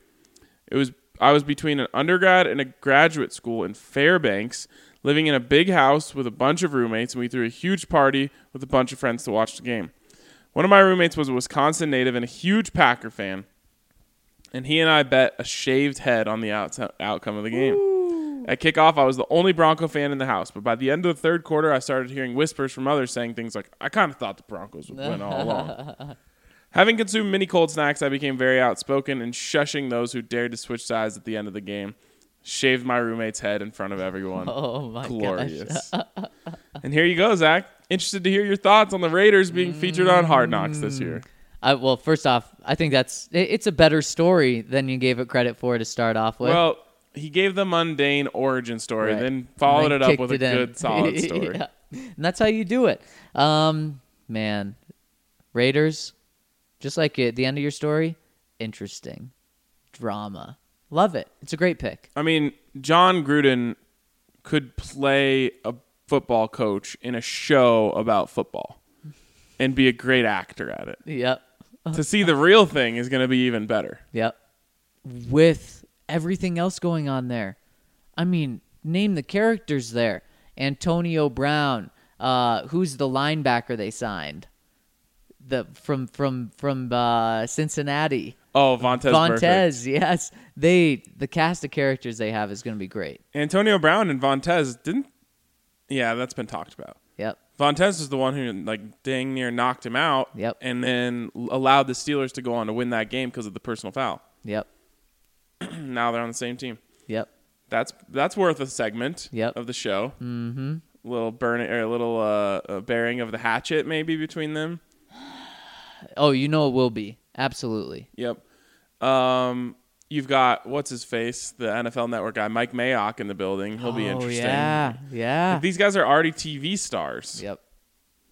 Speaker 1: It was I was between an undergrad and a graduate school in Fairbanks, living in a big house with a bunch of roommates, and we threw a huge party with a bunch of friends to watch the game. One of my roommates was a Wisconsin native and a huge Packer fan, and he and I bet a shaved head on the outs- outcome of the game. At kickoff, I was the only Bronco fan in the house, but by the end of the third quarter, I started hearing whispers from others saying things like, I kind of thought the Broncos would win all along. Having consumed many cold snacks, I became very outspoken and shushing those who dared to switch sides at the end of the game. Shaved my roommate's head in front of everyone.
Speaker 3: Oh my gosh.
Speaker 1: Glorious. and here you go, Zach. Interested to hear your thoughts on the Raiders being featured on Hard Knocks this year. Mm.
Speaker 3: I, well, first off, I think that's it- it's a better story than you gave it credit for to start off with.
Speaker 1: Well, he gave the mundane origin story,
Speaker 3: Right.
Speaker 1: then followed
Speaker 3: And
Speaker 1: it up with a
Speaker 3: in.
Speaker 1: good, solid story.
Speaker 3: Yeah. And that's how you do it. Um, man, Raiders, just like at the end of your story, interesting, drama, love it. It's a great pick.
Speaker 1: I mean, Jon Gruden could play a football coach in a show about football and be a great actor at it.
Speaker 3: Yep,
Speaker 1: to see the real thing is going to be even better.
Speaker 3: yep. With everything else going on there, I mean, name the characters there. Antonio Brown, uh, who's the linebacker they signed? The from from from uh, Cincinnati.
Speaker 1: Oh, Vontaze, Burfict.
Speaker 3: Vontaze, yes. They the cast of characters they have is going to be great.
Speaker 1: Antonio Brown and Vontaze didn't. Yeah, that's been talked about.
Speaker 3: Yep.
Speaker 1: Vontaze is the one who like dang near knocked him out.
Speaker 3: Yep.
Speaker 1: And then allowed the Steelers to go on to win that game because of the personal foul.
Speaker 3: Yep.
Speaker 1: now they're on the same team.
Speaker 3: Yep.
Speaker 1: That's that's worth a segment
Speaker 3: Yep.
Speaker 1: of the show. Mm-hmm. Little burning or a little uh, bearing of the hatchet maybe between them.
Speaker 3: Oh, you know it will be. Absolutely.
Speaker 1: Yep. Um, you've got what's his face, the NFL Network guy, Mike Mayock in the building. He'll be
Speaker 3: oh,
Speaker 1: interesting.
Speaker 3: yeah. Yeah.
Speaker 1: These guys are already TV stars,
Speaker 3: Yep.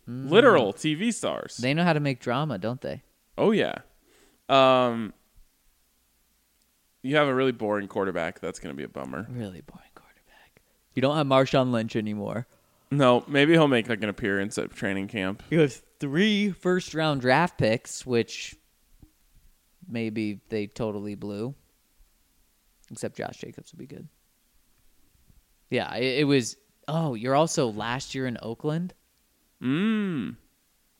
Speaker 1: literal TV stars.
Speaker 3: They know how to make drama, don't they?
Speaker 1: oh yeah. Um, you have a really boring quarterback. That's going to be a bummer.
Speaker 3: Really boring quarterback. You don't have Marshawn Lynch anymore.
Speaker 1: No, maybe he'll make like an appearance at training camp.
Speaker 3: You have three first round draft picks, which maybe they totally blew. Except Josh Jacobs would be good. Yeah, it, it was. Oh, you're also last year in Oakland?
Speaker 1: Mm.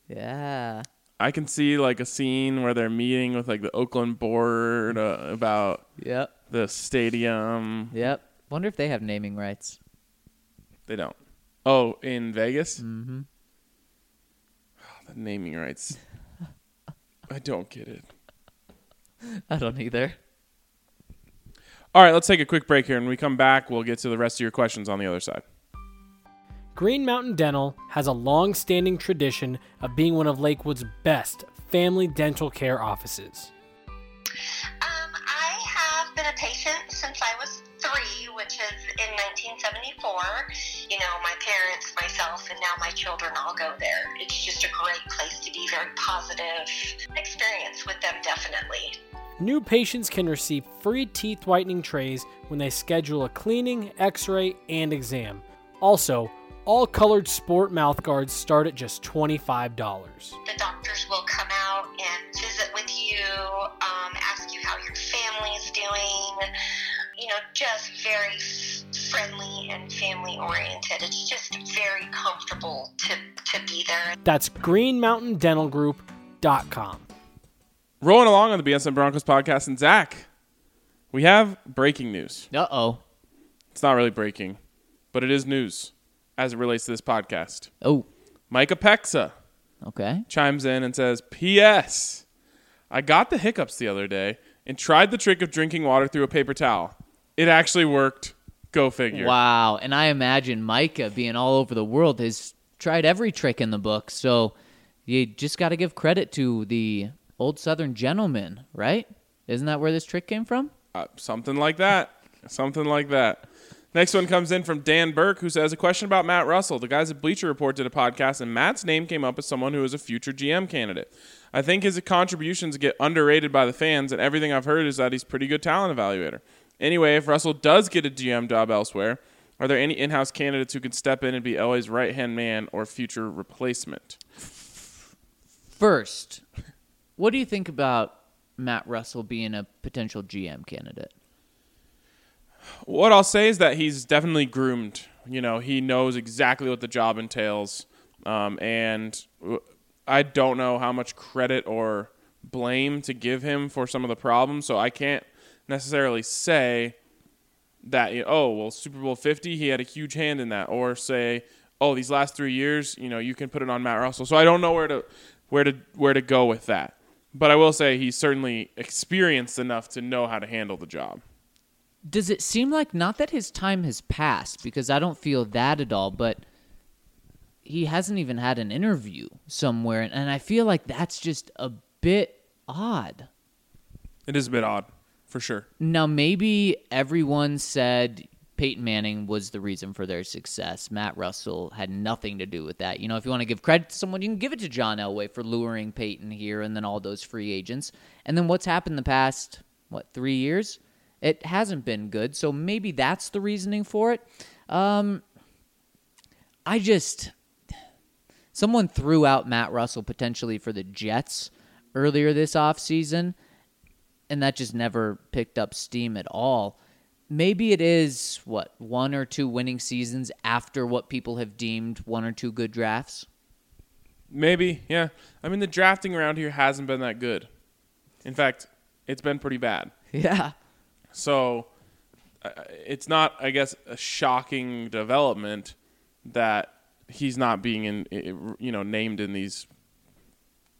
Speaker 3: Yeah.
Speaker 1: I can see like a scene where they're meeting with like the Oakland board uh, about
Speaker 3: Yep.
Speaker 1: the stadium.
Speaker 3: Yep. Wonder if they have naming rights.
Speaker 1: They don't. Oh, in Vegas? Mm-hmm. the naming rights. I don't get it.
Speaker 3: I don't either.
Speaker 1: All right, let's take a quick break here. and When we come back, we'll get to the rest of your questions on the other side.
Speaker 4: Green Mountain Dental has a long standing tradition of being one of Lakewood's best family dental care offices.
Speaker 5: Um, I have been a patient since I was three, which is in 1974. You know, my parents, myself, and now my children all go there. It's just a great place to be, very positive experience with them, definitely.
Speaker 4: New patients can receive free teeth whitening trays when they schedule a cleaning, x ray, and exam. Also, all colored sport mouth guards start at just $25.
Speaker 5: The doctors will come out and visit with you, um, ask you how your family's doing. You know, just very friendly and family oriented. It's just very comfortable to, to be there.
Speaker 4: That's greenmountaindentalgroup.com.
Speaker 1: Rolling along on the BSN Broncos podcast, and Zach, we have breaking news.
Speaker 3: Uh oh.
Speaker 1: It's not really breaking, but it is news as it relates to this podcast.
Speaker 3: Oh.
Speaker 1: Micah Pexa
Speaker 3: Okay.
Speaker 1: chimes in and says, P.S. I got the hiccups the other day and tried the trick of drinking water through a paper towel. It actually worked. Go figure.
Speaker 3: Wow. And I imagine Micah being all over the world has tried every trick in the book. So you just got to give credit to the old Southern gentleman, right? Isn't that where this trick came from?
Speaker 1: Uh, something like that. Something like that. Next one comes in from Dan Burke, who says a question about Matt Russell. The guys at Bleacher Report did a podcast, and Matt's name came up as someone who is a future GM candidate. I think his contributions get underrated by the fans, and everything I've heard is that he's pretty good talent evaluator. Anyway, if Russell does get a GM job elsewhere, are there any in-house candidates who could step in and be Elway's right-hand man or future replacement?
Speaker 3: First, what do you think about Matt Russell being a potential GM candidate?
Speaker 1: What I'll say is that he's definitely groomed. You know, he knows exactly what the job entails, um, and I don't know how much credit or blame to give him for some of the problems. So I can't necessarily say that oh well Super Bowl 50 he had a huge hand in that or say oh these last 3 years you know you can put it on Matt Russell. So I don't know where to where to where to go with that. But I will say he's certainly experienced enough to know how to handle the job.
Speaker 3: Does it seem like not that his time has passed because I don't feel that at all, but he hasn't even had an interview somewhere and I feel like that's just a bit odd.
Speaker 1: It is a bit odd, for sure.
Speaker 3: Now, maybe everyone said Peyton Manning was the reason for their success. Matt Russell had nothing to do with that. You know, if you want to give credit to someone, you can give it to John Elway for luring Peyton here and then all those free agents. And then what's happened the past, what, three years? It hasn't been good. So maybe that's the reasoning for it. Um, I just. Someone threw out Matt Russell potentially for the Jets earlier this offseason and that just never picked up steam at all. Maybe it is what one or two winning seasons after what people have deemed one or two good drafts.
Speaker 1: Maybe, yeah. I mean, the drafting around here hasn't been that good. In fact, it's been pretty bad.
Speaker 3: Yeah.
Speaker 1: So uh, it's not, I guess, a shocking development that he's not being in, you know, named in these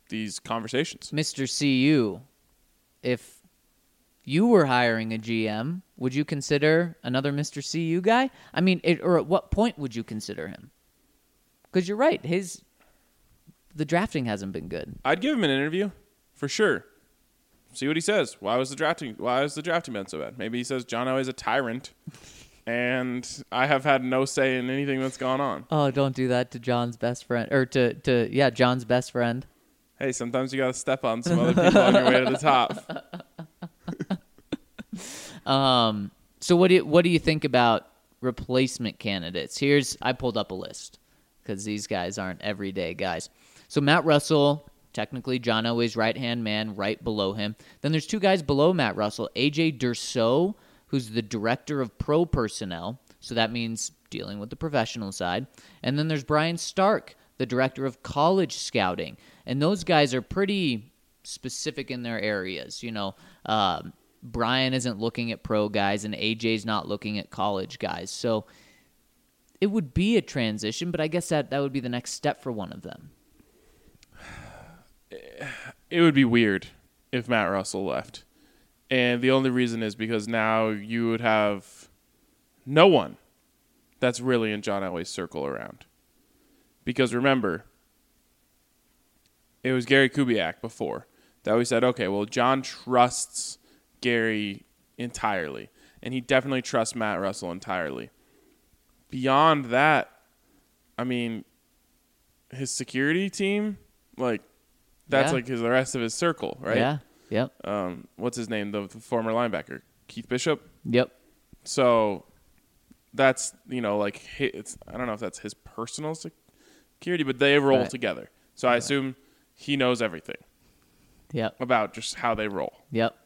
Speaker 1: these conversations.
Speaker 3: Mr. CU, if you were hiring a GM, would you consider another Mr. CU guy? I mean, it, or at what point would you consider him? Because you're right, his the drafting hasn't been good.
Speaker 1: I'd give him an interview for sure. See what he says. Why was the drafting? Why was the drafting been so bad? Maybe he says John Elway's a tyrant, and I have had no say in anything that's gone on.
Speaker 3: Oh, don't do that to John's best friend, or to to yeah, John's best friend.
Speaker 1: Hey, sometimes you got to step on some other people on your way to the top.
Speaker 3: Um, so what do you, what do you think about replacement candidates? Here's I pulled up a list because these guys aren't everyday guys. So Matt Russell, technically John Elway's right hand man, right below him. Then there's two guys below Matt Russell: AJ Durso, who's the director of pro personnel, so that means dealing with the professional side. And then there's Brian Stark, the director of college scouting, and those guys are pretty specific in their areas. You know, um, Brian isn't looking at pro guys, and AJ's not looking at college guys. So it would be a transition, but I guess that that would be the next step for one of them.
Speaker 1: It would be weird if Matt Russell left. And the only reason is because now you would have no one that's really in John Elway's circle around. Because remember, it was Gary Kubiak before that we said, okay, well, John trusts Gary entirely, and he definitely trusts Matt Russell entirely. Beyond that, I mean, his security team, like, that's
Speaker 3: Yeah.
Speaker 1: like his the rest of his circle, right?
Speaker 3: Yeah. Yep.
Speaker 1: Um, what's his name? The, the former linebacker, Keith Bishop.
Speaker 3: Yep.
Speaker 1: So that's you know like hi- it's I don't know if that's his personal security, but they roll
Speaker 3: Right.
Speaker 1: together. So I assume he knows everything
Speaker 3: Yep.
Speaker 1: about just how they roll.
Speaker 3: Yep.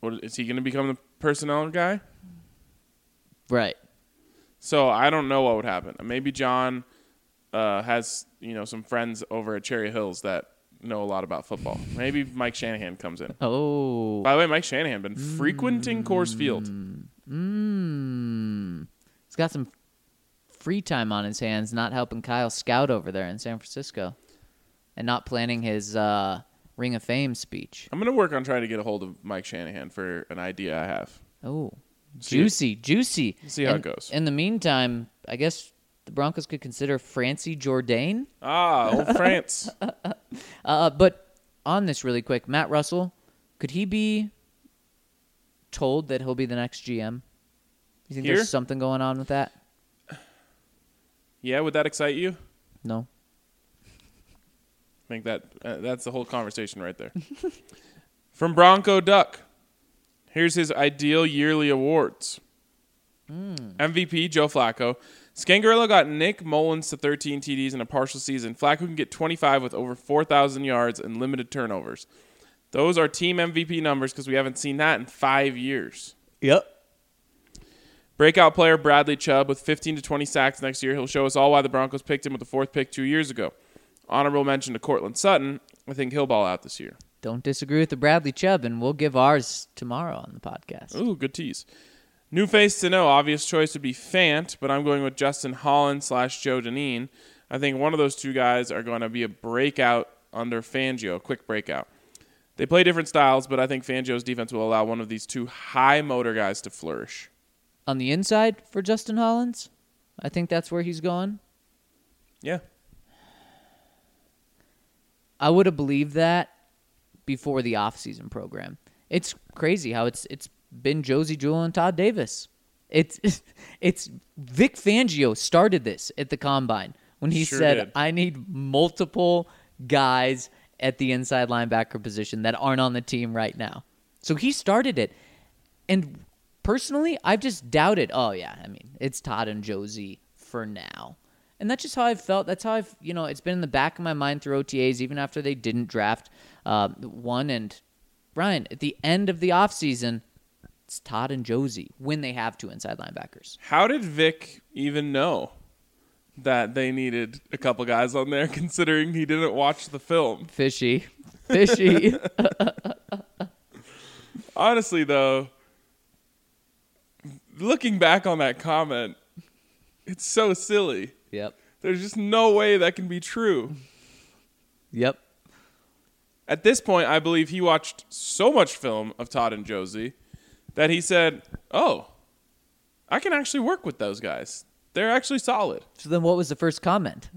Speaker 1: What is he going to become the personnel guy?
Speaker 3: Right.
Speaker 1: So I don't know what would happen. Maybe John uh, has you know some friends over at Cherry Hills that know a lot about football. Maybe Mike Shanahan comes in.
Speaker 3: Oh.
Speaker 1: By the way, Mike Shanahan been frequenting Coors Field.
Speaker 3: Mmm. He's got some free time on his hands, not helping Kyle scout over there in San Francisco, and not planning his uh, Ring of Fame speech.
Speaker 1: I'm going to work on trying to get a hold of Mike Shanahan for an idea I have.
Speaker 3: Oh,
Speaker 1: See-
Speaker 3: juicy, juicy.
Speaker 1: see how it goes.
Speaker 3: In the meantime, I guess the Broncos could consider Francie Jourdain.
Speaker 1: Ah, old France.
Speaker 3: Uh, but on this, really quick, Matt Russell, could he be told that he'll be the next GM? You think
Speaker 1: Here?
Speaker 3: there's something going on with that?
Speaker 1: Yeah, would that excite you?
Speaker 3: No.
Speaker 1: I think that uh, that's the whole conversation right there. From Bronco Duck, here's his ideal yearly awards. MVP Joe Flacco. Scangarello got Nick Mullens to 13 TDs in a partial season. Flacco can get 25 with over 4,000 yards and limited turnovers. Those are team MVP numbers because we haven't seen that in five years.
Speaker 3: Yep.
Speaker 1: Breakout player Bradley Chubb with 15 to 20 sacks next year. He'll show us all why the Broncos picked him with the fourth pick two years ago. Honorable mention to Courtland Sutton. I think he'll ball out this year.
Speaker 3: Don't disagree with the Bradley Chubb, and we'll give ours tomorrow on the podcast.
Speaker 1: Ooh, good tease. New face to know. Obvious choice would be Fant, but I'm going with Justin Hollins slash Joe Dineen. I think one of those two guys are going to be a breakout under Fangio, a quick breakout. They play different styles, but I think Fangio's defense will allow one of these two high motor guys to flourish.
Speaker 3: On the inside for Justin Hollins, I think that's where he's going.
Speaker 1: Yeah.
Speaker 3: I would have believed that before the offseason program. It's crazy how it's it's been Josey Jewell and Todd Davis. It's it's Vic Fangio started this at the combine when he
Speaker 1: Sure
Speaker 3: said,
Speaker 1: did.
Speaker 3: "I need multiple guys at the inside linebacker position that aren't on the team right now." So he started it. And personally, I've just doubted, oh yeah, I mean, it's Todd and Josey for now. And that's just how I've felt. That's how I've, you know, it's been in the back of my mind through OTAs, even after they didn't draft uh, one. And Brian, at the end of the offseason, it's Todd and Josey when they have two inside linebackers.
Speaker 1: How did Vic even know that they needed a couple guys on there, considering he didn't watch the film?
Speaker 3: Fishy. Fishy.
Speaker 1: Honestly, though, looking back on that comment, it's so silly.
Speaker 3: yep.
Speaker 1: There's just no way that can be true.
Speaker 3: Yep.
Speaker 1: At this point, I believe he watched so much film of Todd and Josey that he said, "Oh, I can actually work with those guys. They're actually solid."
Speaker 3: So then what was the first comment?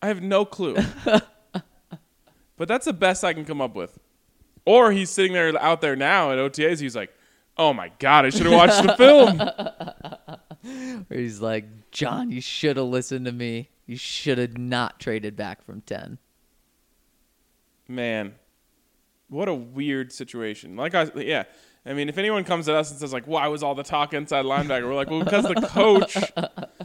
Speaker 1: I have no clue. but that's the best I can come up with. Or he's sitting there out there now at OTAs. He's like, "Oh my god, I should have watched the film."
Speaker 3: Where he's like, John, you should have listened to me. You should have not traded back from 10.
Speaker 1: Man, what a weird situation. Like I, yeah. I mean, if anyone comes at us and says like, "Why was all the talk inside linebacker?" We're like, "Well, because the coach,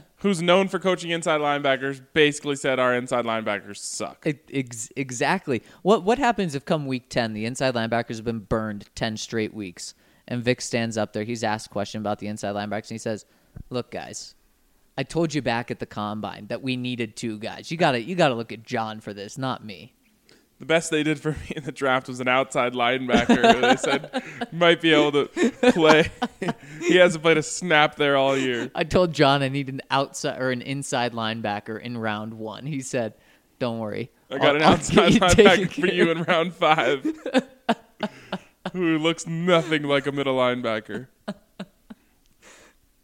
Speaker 1: who's known for coaching inside linebackers, basically said our inside linebackers suck."
Speaker 3: Ex- exactly. What what happens if come week 10 the inside linebackers have been burned 10 straight weeks and Vic stands up there, he's asked a question about the inside linebackers and he says, "Look guys, I told you back at the combine that we needed two guys. You got to you got to look at John for this, not me."
Speaker 1: The best they did for me in the draft was an outside linebacker. who they said might be able to play. he hasn't played a snap there all year.
Speaker 3: I told John I need an outside or an inside linebacker in round 1. He said, "Don't worry.
Speaker 1: I got
Speaker 3: I'll-
Speaker 1: an outside
Speaker 3: get you taken
Speaker 1: linebacker for you in round five, who looks nothing like a middle linebacker.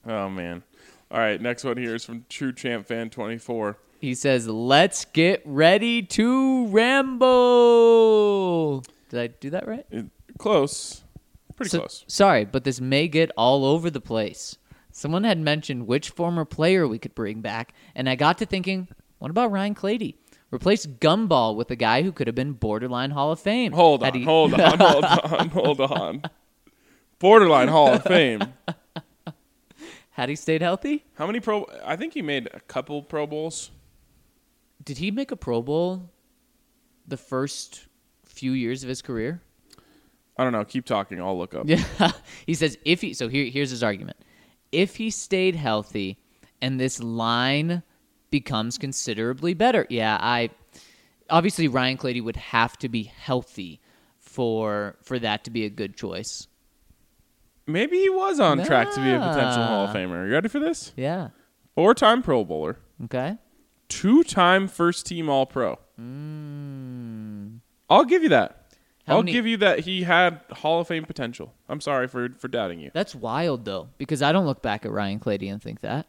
Speaker 1: Oh man, All right, next one here is from True Champ Fan 24.
Speaker 3: He says, "Let's get ready to ramble." Did I do that right?
Speaker 1: Close. Pretty
Speaker 3: So-
Speaker 1: close.
Speaker 3: Sorry, but this may get all over the place. Someone had mentioned which former player we could bring back, and I got to thinking, what about Ryan Clady? Replace Gumball with a guy who could have been borderline Hall of Fame.
Speaker 1: Hold on,
Speaker 3: he-
Speaker 1: hold on, hold on, hold on. Borderline Hall of Fame.
Speaker 3: Had he stayed healthy?
Speaker 1: How many pro? I think he made a couple Pro Bowls.
Speaker 3: Did he make a Pro Bowl the first few years of his career?
Speaker 1: I don't know. Keep talking. I'll look up.
Speaker 3: Yeah. he says if he so here here's his argument. If he stayed healthy and this line becomes considerably better. Yeah, I obviously Ryan Clady would have to be healthy for for that to be a good choice.
Speaker 1: Maybe he was on track to be a potential Hall of
Speaker 3: Nah.
Speaker 1: Famer. You ready for this?
Speaker 3: Yeah.
Speaker 1: Four-time Pro Bowler,
Speaker 3: Okay.
Speaker 1: Two-time First-Team All-Pro. I'll give you that.
Speaker 3: Mm. How
Speaker 1: I'll
Speaker 3: many-
Speaker 1: give you that he had Hall of Fame potential. I'm sorry for for doubting you.
Speaker 3: That's wild though, because I don't look back at Ryan Clady and think that.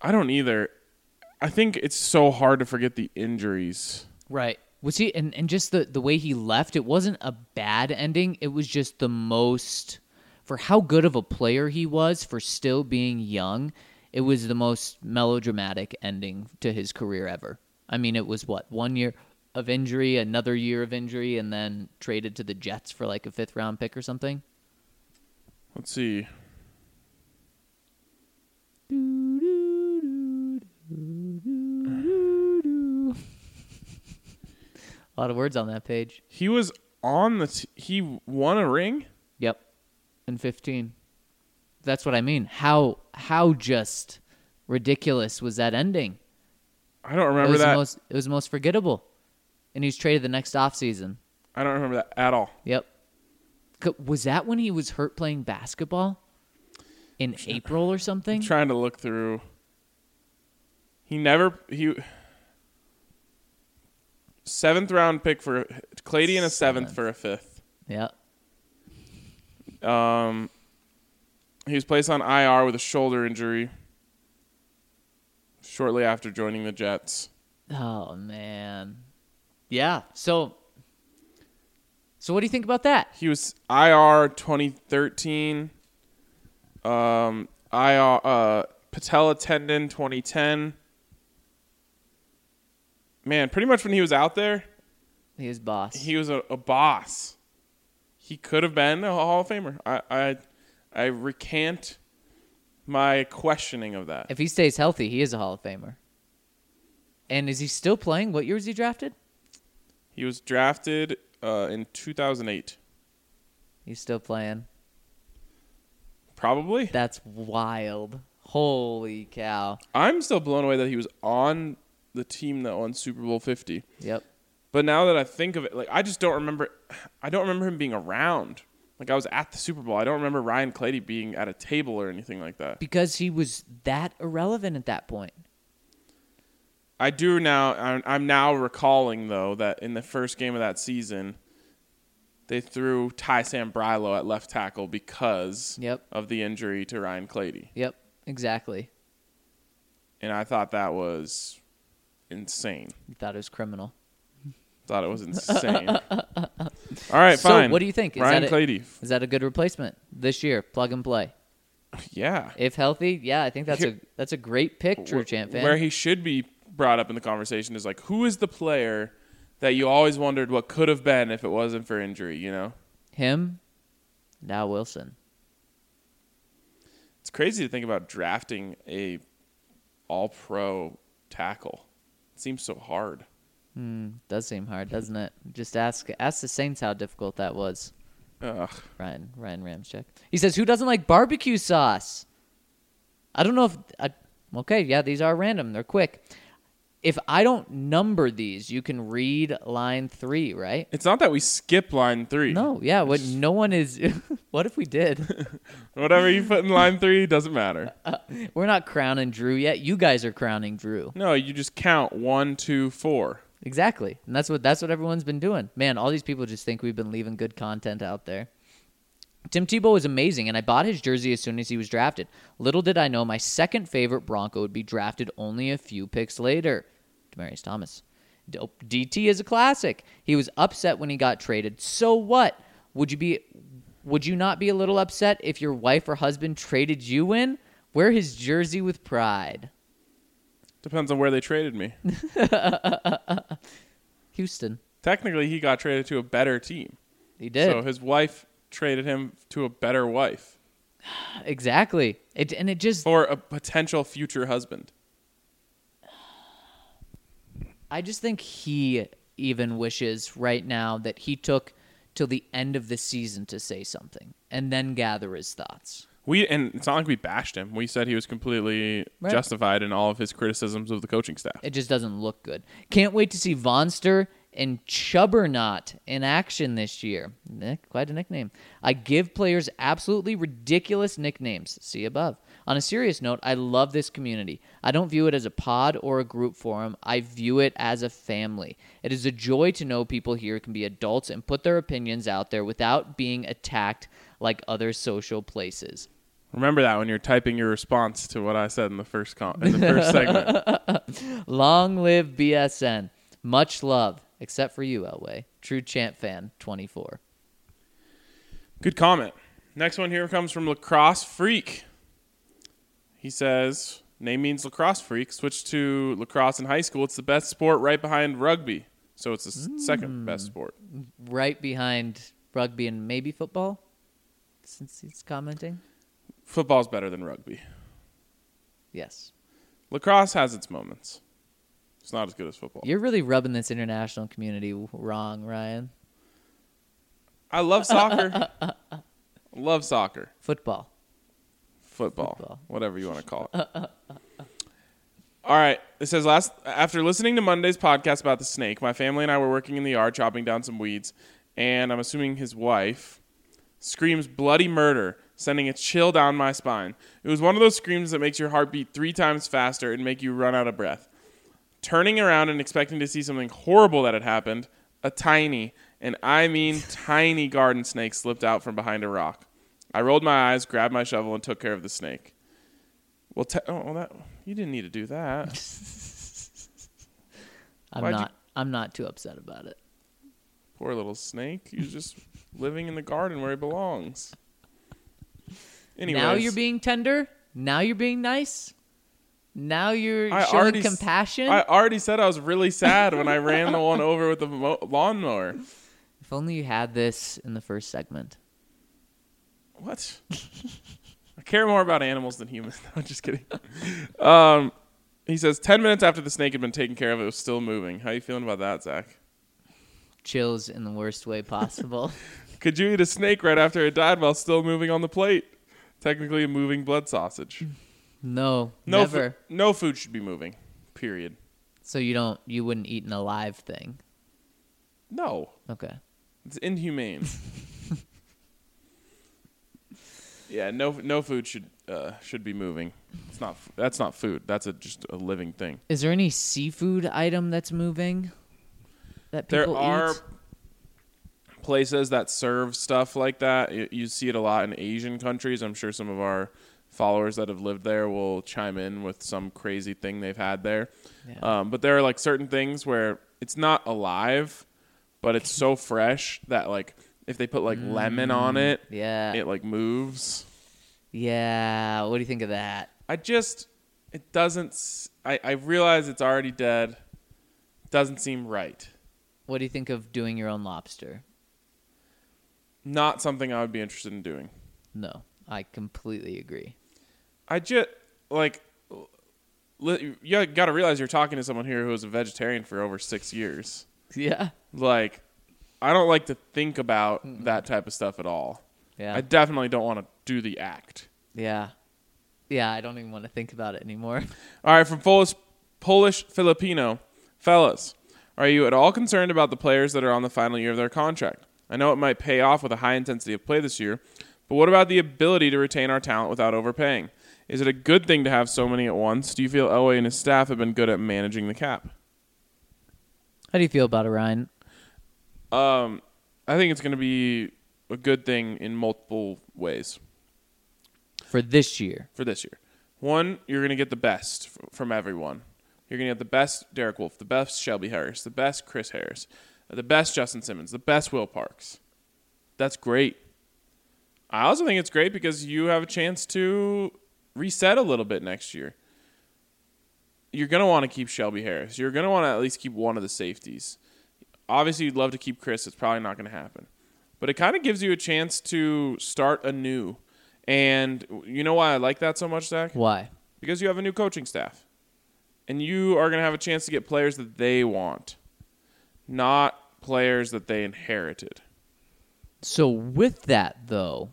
Speaker 1: I don't either. I think it's so hard to forget the injuries.
Speaker 3: Right. Was he and, and just the, the way he left, it wasn't a bad ending. It was just the most for how good of a player he was for still being young, it was the most melodramatic ending to his career ever. I mean, it was what, one year of injury, another year of injury, and then traded to the Jets for like a fifth round pick or something.
Speaker 1: Let's see.
Speaker 3: A lot of words on that page.
Speaker 1: He was on the. T- he won a ring.
Speaker 3: Yep. In 15. That's what I mean. How how just ridiculous was that ending?
Speaker 1: I don't
Speaker 3: It
Speaker 1: remember
Speaker 3: was
Speaker 1: that.
Speaker 3: most it was most forgettable. And he's traded the next offseason.
Speaker 1: I don't remember that at all.
Speaker 3: Yep. Was that when he was hurt playing basketball? In April or something?
Speaker 1: trying to look through. He never he seventh round pick for Clady and a seventh,
Speaker 3: Seventh.
Speaker 1: for a fifth.
Speaker 3: Yeah.
Speaker 1: Um, he was placed on IR with a shoulder injury shortly after joining the Jets.
Speaker 3: Oh man. Yeah. So So what do you think about that?
Speaker 1: He was IR 2013. Um, IR uh, patella tendon 2010. Man, pretty much when he was out there,
Speaker 3: He was boss.
Speaker 1: he was a, a boss. He could have been a Hall of Famer. I, I, I recant my questioning of that.
Speaker 3: if he stays healthy, he is a Hall of Famer. And is he still playing? What year was he drafted?
Speaker 1: He was drafted uh, in 2008.
Speaker 3: He's still playing.
Speaker 1: Probably.
Speaker 3: That's wild. Holy cow.
Speaker 1: I'm still blown away that he was on the team that won Super Bowl 50.
Speaker 3: Yep.
Speaker 1: But now that I think of it, like I just don't remember. I don't remember him being around. Like I was at the Super Bowl. I don't remember Ryan Clady being at a table or anything like that.
Speaker 3: Because he was that irrelevant at that point.
Speaker 1: I do now. I'm- I'm now recalling though that in the first game of that season, they threw Ty Sambrailo at left tackle because
Speaker 3: Yep.
Speaker 1: of the injury to Ryan Clady,
Speaker 3: Yep. Exactly.
Speaker 1: and I thought that was insane.
Speaker 3: You thought it was criminal.
Speaker 1: Thought it was insane. All right,
Speaker 3: So,
Speaker 1: fine.
Speaker 3: what do you think? Is
Speaker 1: Ryan
Speaker 3: that it?
Speaker 1: Clady?
Speaker 3: Is that a good replacement this year? Plug and play.
Speaker 1: Yeah.
Speaker 3: If healthy, yeah, I think that's a that's a great pick, True Champ fan.
Speaker 1: Where he should be brought up in the conversation is like, who is the player that you always wondered what could have been if it wasn't for injury? You know,
Speaker 3: Him, now Wilson.
Speaker 1: it's crazy to think about drafting a All-Pro tackle. It seems so hard.
Speaker 3: Hmm, does seem hard, doesn't it? Just ask ask the Saints how difficult that was.
Speaker 1: Ugh.
Speaker 3: Ryan Ryan Ramczyk. He says, "Who doesn't like barbecue sauce?" I don't know if. I, okay, yeah, these are random. They're quick. If I don't number these, you can read line three, right?
Speaker 1: It's not that we skip line three.
Speaker 3: No, yeah. What? No one is. what if we did?
Speaker 1: Whatever you put in line three doesn't matter.
Speaker 3: Uh, we're not crowning Drew yet. You guys are crowning Drew.
Speaker 1: No, you just count one, two, four.
Speaker 3: Exactly, and that's what that's what everyone's been doing. Man, all these people just think we've been leaving good content out there. Tim Tebow is amazing, and I bought his jersey as soon as he was drafted. Little did I know my second favorite Bronco would be drafted only a few picks later. Demaryius Thomas. DT is a classic. He was upset when he got traded. So what? Would you be would you not be a little upset if your wife or husband traded you in? Wear his jersey with pride.
Speaker 1: Depends on where they traded me.
Speaker 3: Houston.
Speaker 1: Technically, he got traded to a better team.
Speaker 3: He did.
Speaker 1: So his wife traded him to a better wife
Speaker 3: exactly. It and it just
Speaker 1: for a potential future husband.
Speaker 3: I just think he even wishes right now that he took till the end of the season to say something and then gather his thoughts.
Speaker 1: We and it's not like we bashed him. We said he was completely
Speaker 3: Right.
Speaker 1: justified in all of his criticisms of the coaching staff.
Speaker 3: It just doesn't look good. Can't wait to see Vonster and Chubbernot in action this year. Eh, quite a nickname. I give players absolutely ridiculous nicknames. See above. On a serious note, I love this community. I don't view it as a pod or a group forum. I view it as a family. It is a joy to know people here can be adults and put their opinions out there without being attacked like other social places.
Speaker 1: Remember that when you're typing your response to what I said in the first com- in the first segment.
Speaker 3: Long live BSN. Much love, except for you, Elway. True champ fan, 24.
Speaker 1: Good comment. Next one here comes from Lacrosse Freak. He says, "Name means lacrosse freak. Switch to lacrosse in high school. It's the best sport right behind rugby. So it's the s second hmm. best sport.
Speaker 3: Right behind rugby and maybe football, since he's commenting.
Speaker 1: Football's better than rugby.
Speaker 3: Yes.
Speaker 1: Lacrosse has its moments. It's not as good as football.
Speaker 3: You're really rubbing this international community wrong, Ryan.
Speaker 1: I love soccer. love soccer.
Speaker 3: Football.
Speaker 1: Football,
Speaker 3: Football.
Speaker 1: whatever you want to call it. All right. It says last after listening to Monday's podcast about the snake, my family and I were working in the yard chopping down some weeds, and I'm assuming his wife screams bloody murder, sending a chill down my spine. It was one of those screams that makes your heart beat three times faster and make you run out of breath. Turning around and expecting to see something horrible that had happened, a tiny, and I mean tiny garden snake slipped out from behind a rock. I rolled my eyes, grabbed my shovel, and took care of the snake. Well, te- oh, well, that you didn't need to do that.
Speaker 3: I'm
Speaker 1: Why'd you-
Speaker 3: not. I'm not too upset about it.
Speaker 1: Poor little snake. He's just living in the garden where he belongs. Anyways,
Speaker 3: Now you're being tender. Now you're being nice. Now you're
Speaker 1: I
Speaker 3: showing
Speaker 1: already
Speaker 3: compassion.
Speaker 1: I already said I was really sad when I ran the one over with the mo- lawnmower.
Speaker 3: if only you had this in the first segment.
Speaker 1: What? I care more about animals than humans. No, I'm just kidding. Um, he says ten minutes after the snake had been taken care of, it was still moving. How are you feeling about that, Zach?
Speaker 3: Chills in the worst way possible.
Speaker 1: Could you eat a snake right after it died while still moving on the plate? Technically, a moving blood sausage.
Speaker 3: no,
Speaker 1: No, fu-
Speaker 3: never.
Speaker 1: no food should be moving. Period.
Speaker 3: so you don't. You wouldn't eat an alive thing.
Speaker 1: No,
Speaker 3: Okay.
Speaker 1: it's inhumane. yeah, no, no food should uh, should be moving. It's not. That's not food. That's a, just a living thing.
Speaker 3: Is there any seafood item that's moving? That
Speaker 1: There
Speaker 3: people
Speaker 1: are
Speaker 3: eat?
Speaker 1: Places that serve stuff like that. You, you see it a lot in Asian countries. I'm sure some of our followers that have lived there will chime in with some crazy thing they've had there.
Speaker 3: Yeah.
Speaker 1: Um, but there are like certain things where it's not alive, but it's so fresh that like if they put like lemon on it,
Speaker 3: Yeah.
Speaker 1: it like moves.
Speaker 3: yeah. What do you think of that?
Speaker 1: I just it doesn't. I I realize it's already dead. Doesn't seem right.
Speaker 3: What do you think of doing your own lobster?
Speaker 1: Not something I would be interested in doing.
Speaker 3: No, I completely agree.
Speaker 1: I just like li- you got to realize you're talking to someone here who was a vegetarian for over six years.
Speaker 3: Yeah.
Speaker 1: Like, I don't like to think about that type of stuff at all.
Speaker 3: Yeah.
Speaker 1: I definitely don't want to do the act.
Speaker 3: yeah. Yeah. I don't even want to think about it anymore.
Speaker 1: All right, from Polish, Polish Filipino, fellas, are you at all concerned about the players that are on the final year of their contract? I know it might pay off with a high intensity of play this year, but what about the ability to retain our talent without overpaying? Is it a good thing to have so many at once? Do you feel Elway and his staff have been good at managing the cap?
Speaker 3: How do you feel about it, Ryan?
Speaker 1: Um, I think it's going to be a good thing in multiple ways
Speaker 3: For this year.
Speaker 1: for this year. One, you're going to get the best f- from everyone. You're going to get the best Derek Wolfe, the best Shelby Harris, the best Chris Harris, the best Justin Simmons, the best Will Parks. That's great. I also think it's great because you have a chance to reset a little bit next year. You're going to want to keep Shelby Harris. You're going to want to at least keep one of the safeties. Obviously, you'd love to keep Chris. It's probably not going to happen. But it kind of gives you a chance to start anew. And you know why I like that so much, Zach?
Speaker 3: Why?
Speaker 1: Because you have a new coaching staff. And you are going to have a chance to get players that they want, not players that they inherited.
Speaker 3: So with that though,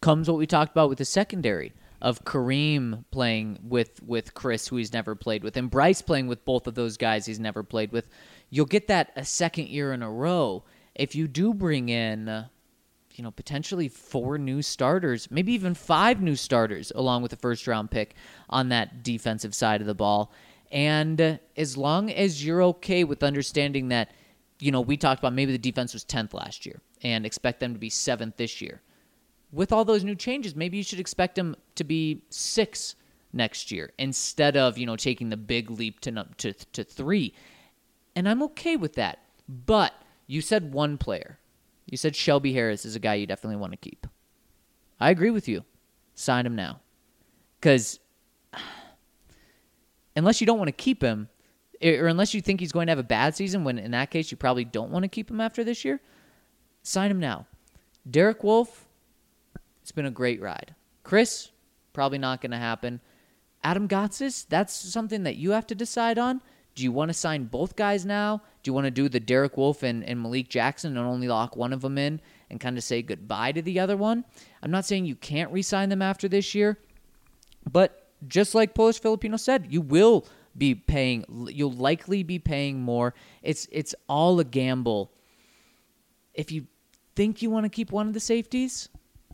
Speaker 3: comes what we talked about with the secondary of Kareem playing with with Chris, who he's never played with, and Bryce playing with both of those guys he's never played with. You'll get that a second year in a row if you do bring in, you know, potentially four new starters, maybe even five new starters, along with a first round pick on that defensive side of the ball. And as long as you're okay with understanding that you know, we talked about maybe the defense was 10th last year and expect them to be 7th this year. With all those new changes, maybe you should expect them to be 6 next year instead of, you know, taking the big leap to to to 3. And I'm okay with that. But you said one player. You said Shelby Harris is a guy you definitely want to keep. I agree with you. Sign him now. Cuz unless you don't want to keep him, or unless you think he's going to have a bad season, when in that case you probably don't want to keep him after this year, sign him now. Derek Wolfe, it's been a great ride. Chris, probably not going to happen. Adam Gotsis, that's something that you have to decide on. Do you want to sign both guys now? Do you want to do the Derek Wolfe and, and Malik Jackson and only lock one of them in and kind of say goodbye to the other one? I'm not saying you can't re sign them after this year, but just like Polish Filipino said, you will be paying you'll likely be paying more. It's it's all a gamble. If you think you want to keep one of the safeties,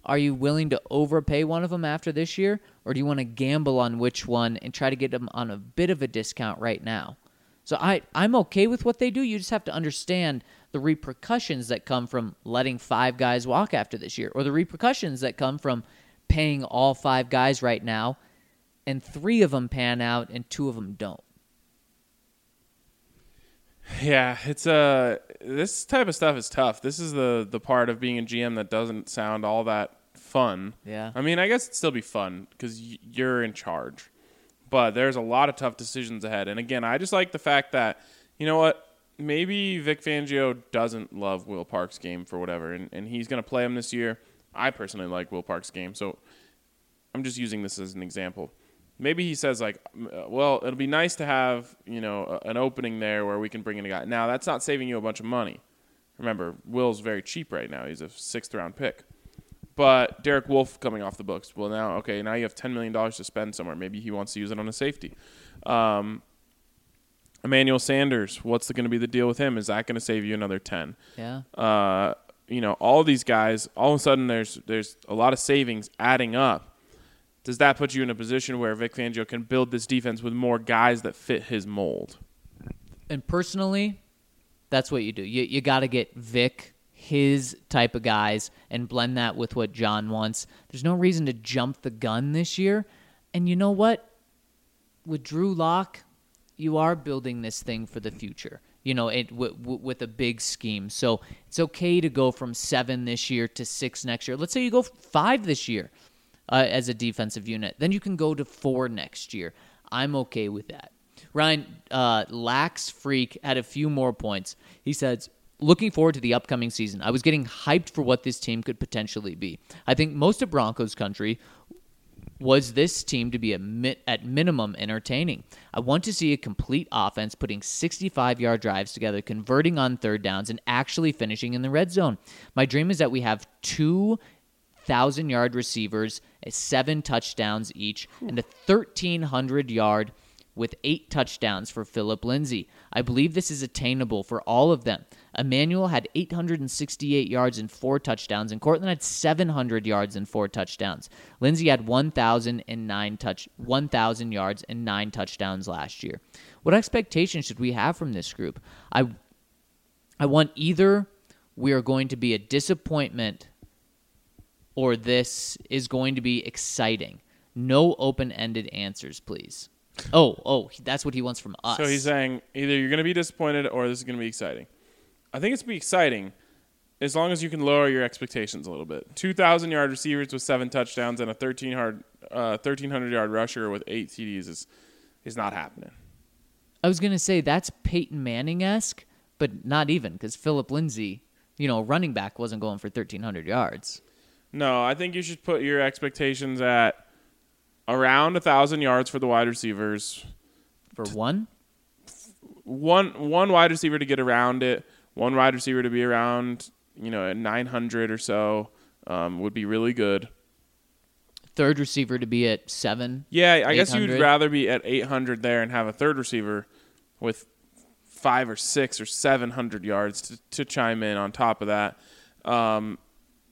Speaker 3: are you willing to overpay one of them after this year or do you want to gamble on which one and try to get them on a bit of a discount right now? So I I'm okay with what they do. You just have to understand the repercussions that come from letting five guys walk after this year or the repercussions that come from paying all five guys right now and three of them pan out and two of them don't.
Speaker 1: Yeah, it's uh this type of stuff is tough. This is the the part of being a GM that doesn't sound all that fun.
Speaker 3: Yeah.
Speaker 1: I mean, I guess it'd still be fun because y- you're in charge, but there's a lot of tough decisions ahead. And again, I just like the fact that you know what. Maybe Vic Fangio doesn't love Will Park's game for whatever, and, and he's going to play him this year. I personally like Will Park's game, so I'm just using this as an example maybe he says like, well, it'll be nice to have you know a- an opening there where we can bring in a guy. Now that's not saving you a bunch of money. Remember, Will's very cheap right now. He's a sixth round pick. But Derek Wolfe coming off the books. Well, now okay, now you have ten million dollars to spend somewhere. Maybe he wants to use it on a safety. Um, Emmanuel Sanders, what's going to be the deal with him? Is that going to save you another ten?
Speaker 3: Yeah.
Speaker 1: uh, you know, all these guys, all of a sudden there's there's a lot of savings adding up. Does that put you in a position where Vic Fangio can build this defense with more guys that fit his mold?
Speaker 3: And personally, that's what you do. You you got to get Vic his type of guys and blend that with what John wants. There's no reason to jump the gun this year. And you know what? With Drew Lock, you are building this thing for the future. You know, it w- w- with a big scheme. So it's okay to go from seven this year to six next year. Let's say you go five this year uh, as a defensive unit. Then you can go to four next year. I'm okay with that. Ryan uh, Lax Freak had a few more points. He says, Looking forward to the upcoming season. I was getting hyped for what this team could potentially be. I think most of Broncos country was this team to be a mi- at minimum entertaining. I want to see a complete offense putting 65 yard drives together, converting on third downs, and actually finishing in the red zone. My dream is that we have two thousand yard receivers, seven touchdowns each, and a 1300 yard with eight touchdowns for Philip Lindsay. I believe this is attainable for all of them. Emmanuel had 868 yards and four touchdowns, and Courtland had 700 yards and four touchdowns. Lindsay had 1,009 touch 1,000 yards and nine touchdowns last year. What expectations should we have from this group? I I want either we are going to be a disappointment or this is going to be exciting. No open ended answers, please. Oh, oh, that's what he wants from us.
Speaker 1: So he's saying either you're going to be disappointed or this is going to be exciting. I think it's going to be exciting as long as you can lower your expectations a little bit. 2,000 yard receivers with seven touchdowns and a 13 hard, uh, 1,300 yard rusher with eight TDs is, is not happening.
Speaker 3: I was going to say that's Peyton Manning esque, but not even because Philip Lindsay, you know, running back wasn't going for 1,300 yards.
Speaker 1: No, I think you should put your expectations at around a thousand yards for the wide receivers.
Speaker 3: For one?
Speaker 1: One one wide receiver to get around it. One wide receiver to be around, you know, at 900 or so um, would be really good.
Speaker 3: Third receiver to be at seven.
Speaker 1: Yeah, I guess you'd rather be at 800 there and have a third receiver with five or six or 700 yards to, to chime in on top of that. Um,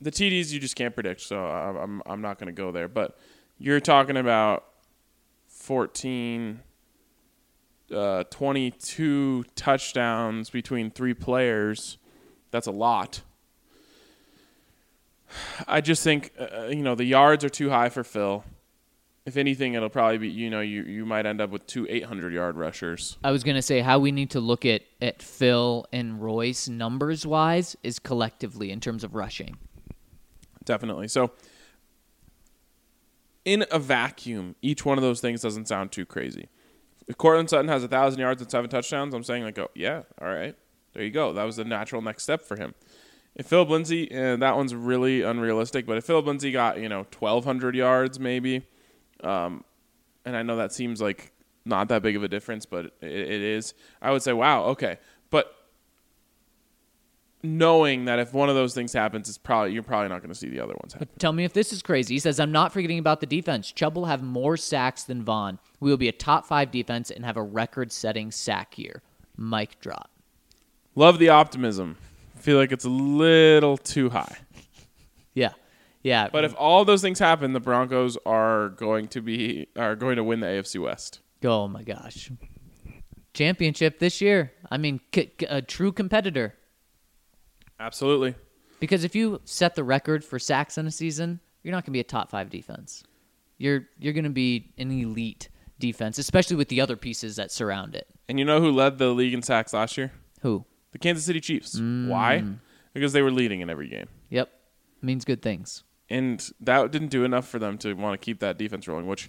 Speaker 1: the TDs you just can't predict, so I'm I'm not going to go there. But you're talking about 14, uh, 22 touchdowns between three players. That's a lot. I just think uh, you know the yards are too high for Phil. If anything, it'll probably be you know you you might end up with two 800 yard rushers.
Speaker 3: I was going to say how we need to look at, at Phil and Royce numbers wise is collectively in terms of rushing.
Speaker 1: Definitely. So, in a vacuum, each one of those things doesn't sound too crazy. If Courtland Sutton has a thousand yards and seven touchdowns, I'm saying like, oh yeah, all right, there you go. That was the natural next step for him. If Philip Lindsay, uh, that one's really unrealistic. But if Philip Lindsay got you know 1,200 yards maybe, um, and I know that seems like not that big of a difference, but it, it is. I would say, wow, okay. But knowing that if one of those things happens, it's probably you're probably not going to see the other ones happen.
Speaker 3: Tell me if this is crazy. He says, I'm not forgetting about the defense. Chubb will have more sacks than Von. We will be a top five defense and have a record setting sack year. Mic drop.
Speaker 1: Love the optimism. Feel like it's a little too high.
Speaker 3: Yeah. Yeah.
Speaker 1: But if all those things happen, the Broncos are going to be are going to win the AFC West.
Speaker 3: oh my gosh. Championship this year. I mean, c- c- a true competitor.
Speaker 1: Absolutely.
Speaker 3: Because if you set the record for sacks in a season, you're not going to be a top five defense. You're you're going to be an elite defense, especially with the other pieces that surround it.
Speaker 1: And you know who led the league in sacks last year?
Speaker 3: Who?
Speaker 1: The Kansas City Chiefs. Mm. Why? Because they were leading in every game.
Speaker 3: Yep, means good things.
Speaker 1: And that didn't do enough for them to want to keep that defense rolling, which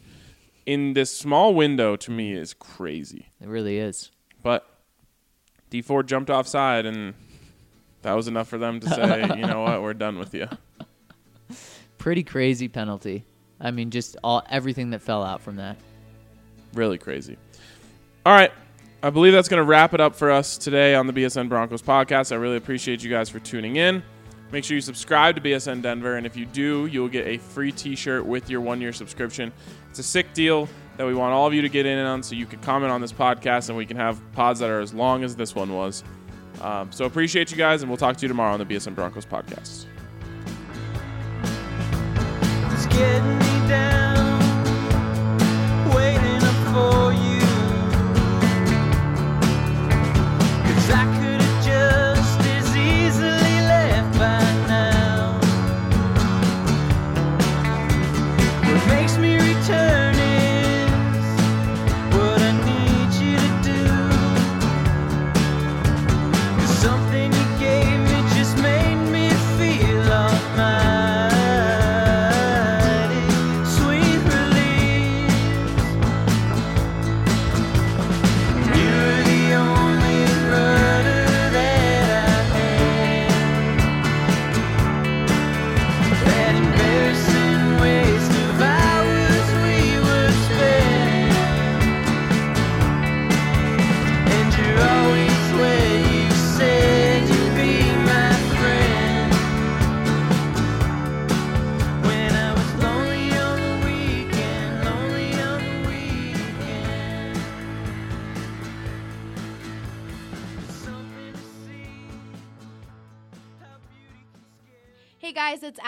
Speaker 1: in this small window to me is crazy.
Speaker 3: It really is.
Speaker 1: But Dee Ford jumped offside and that was enough for them to say, you know what, we're done with you.
Speaker 3: Pretty crazy penalty. I mean, just all everything that fell out from that.
Speaker 1: Really crazy. All right. I believe that's going to wrap it up for us today on the BSN Broncos podcast. I really appreciate you guys for tuning in. Make sure you subscribe to BSN Denver, and if you do, you'll get a free t shirt with your one year subscription. It's a sick deal that we want all of you to get in on so you can comment on this podcast and we can have pods that are as long as this one was. Um, so appreciate you guys, and we'll talk to you tomorrow on the BSN Broncos podcast.
Speaker 2: It's getting me down, waiting up for you.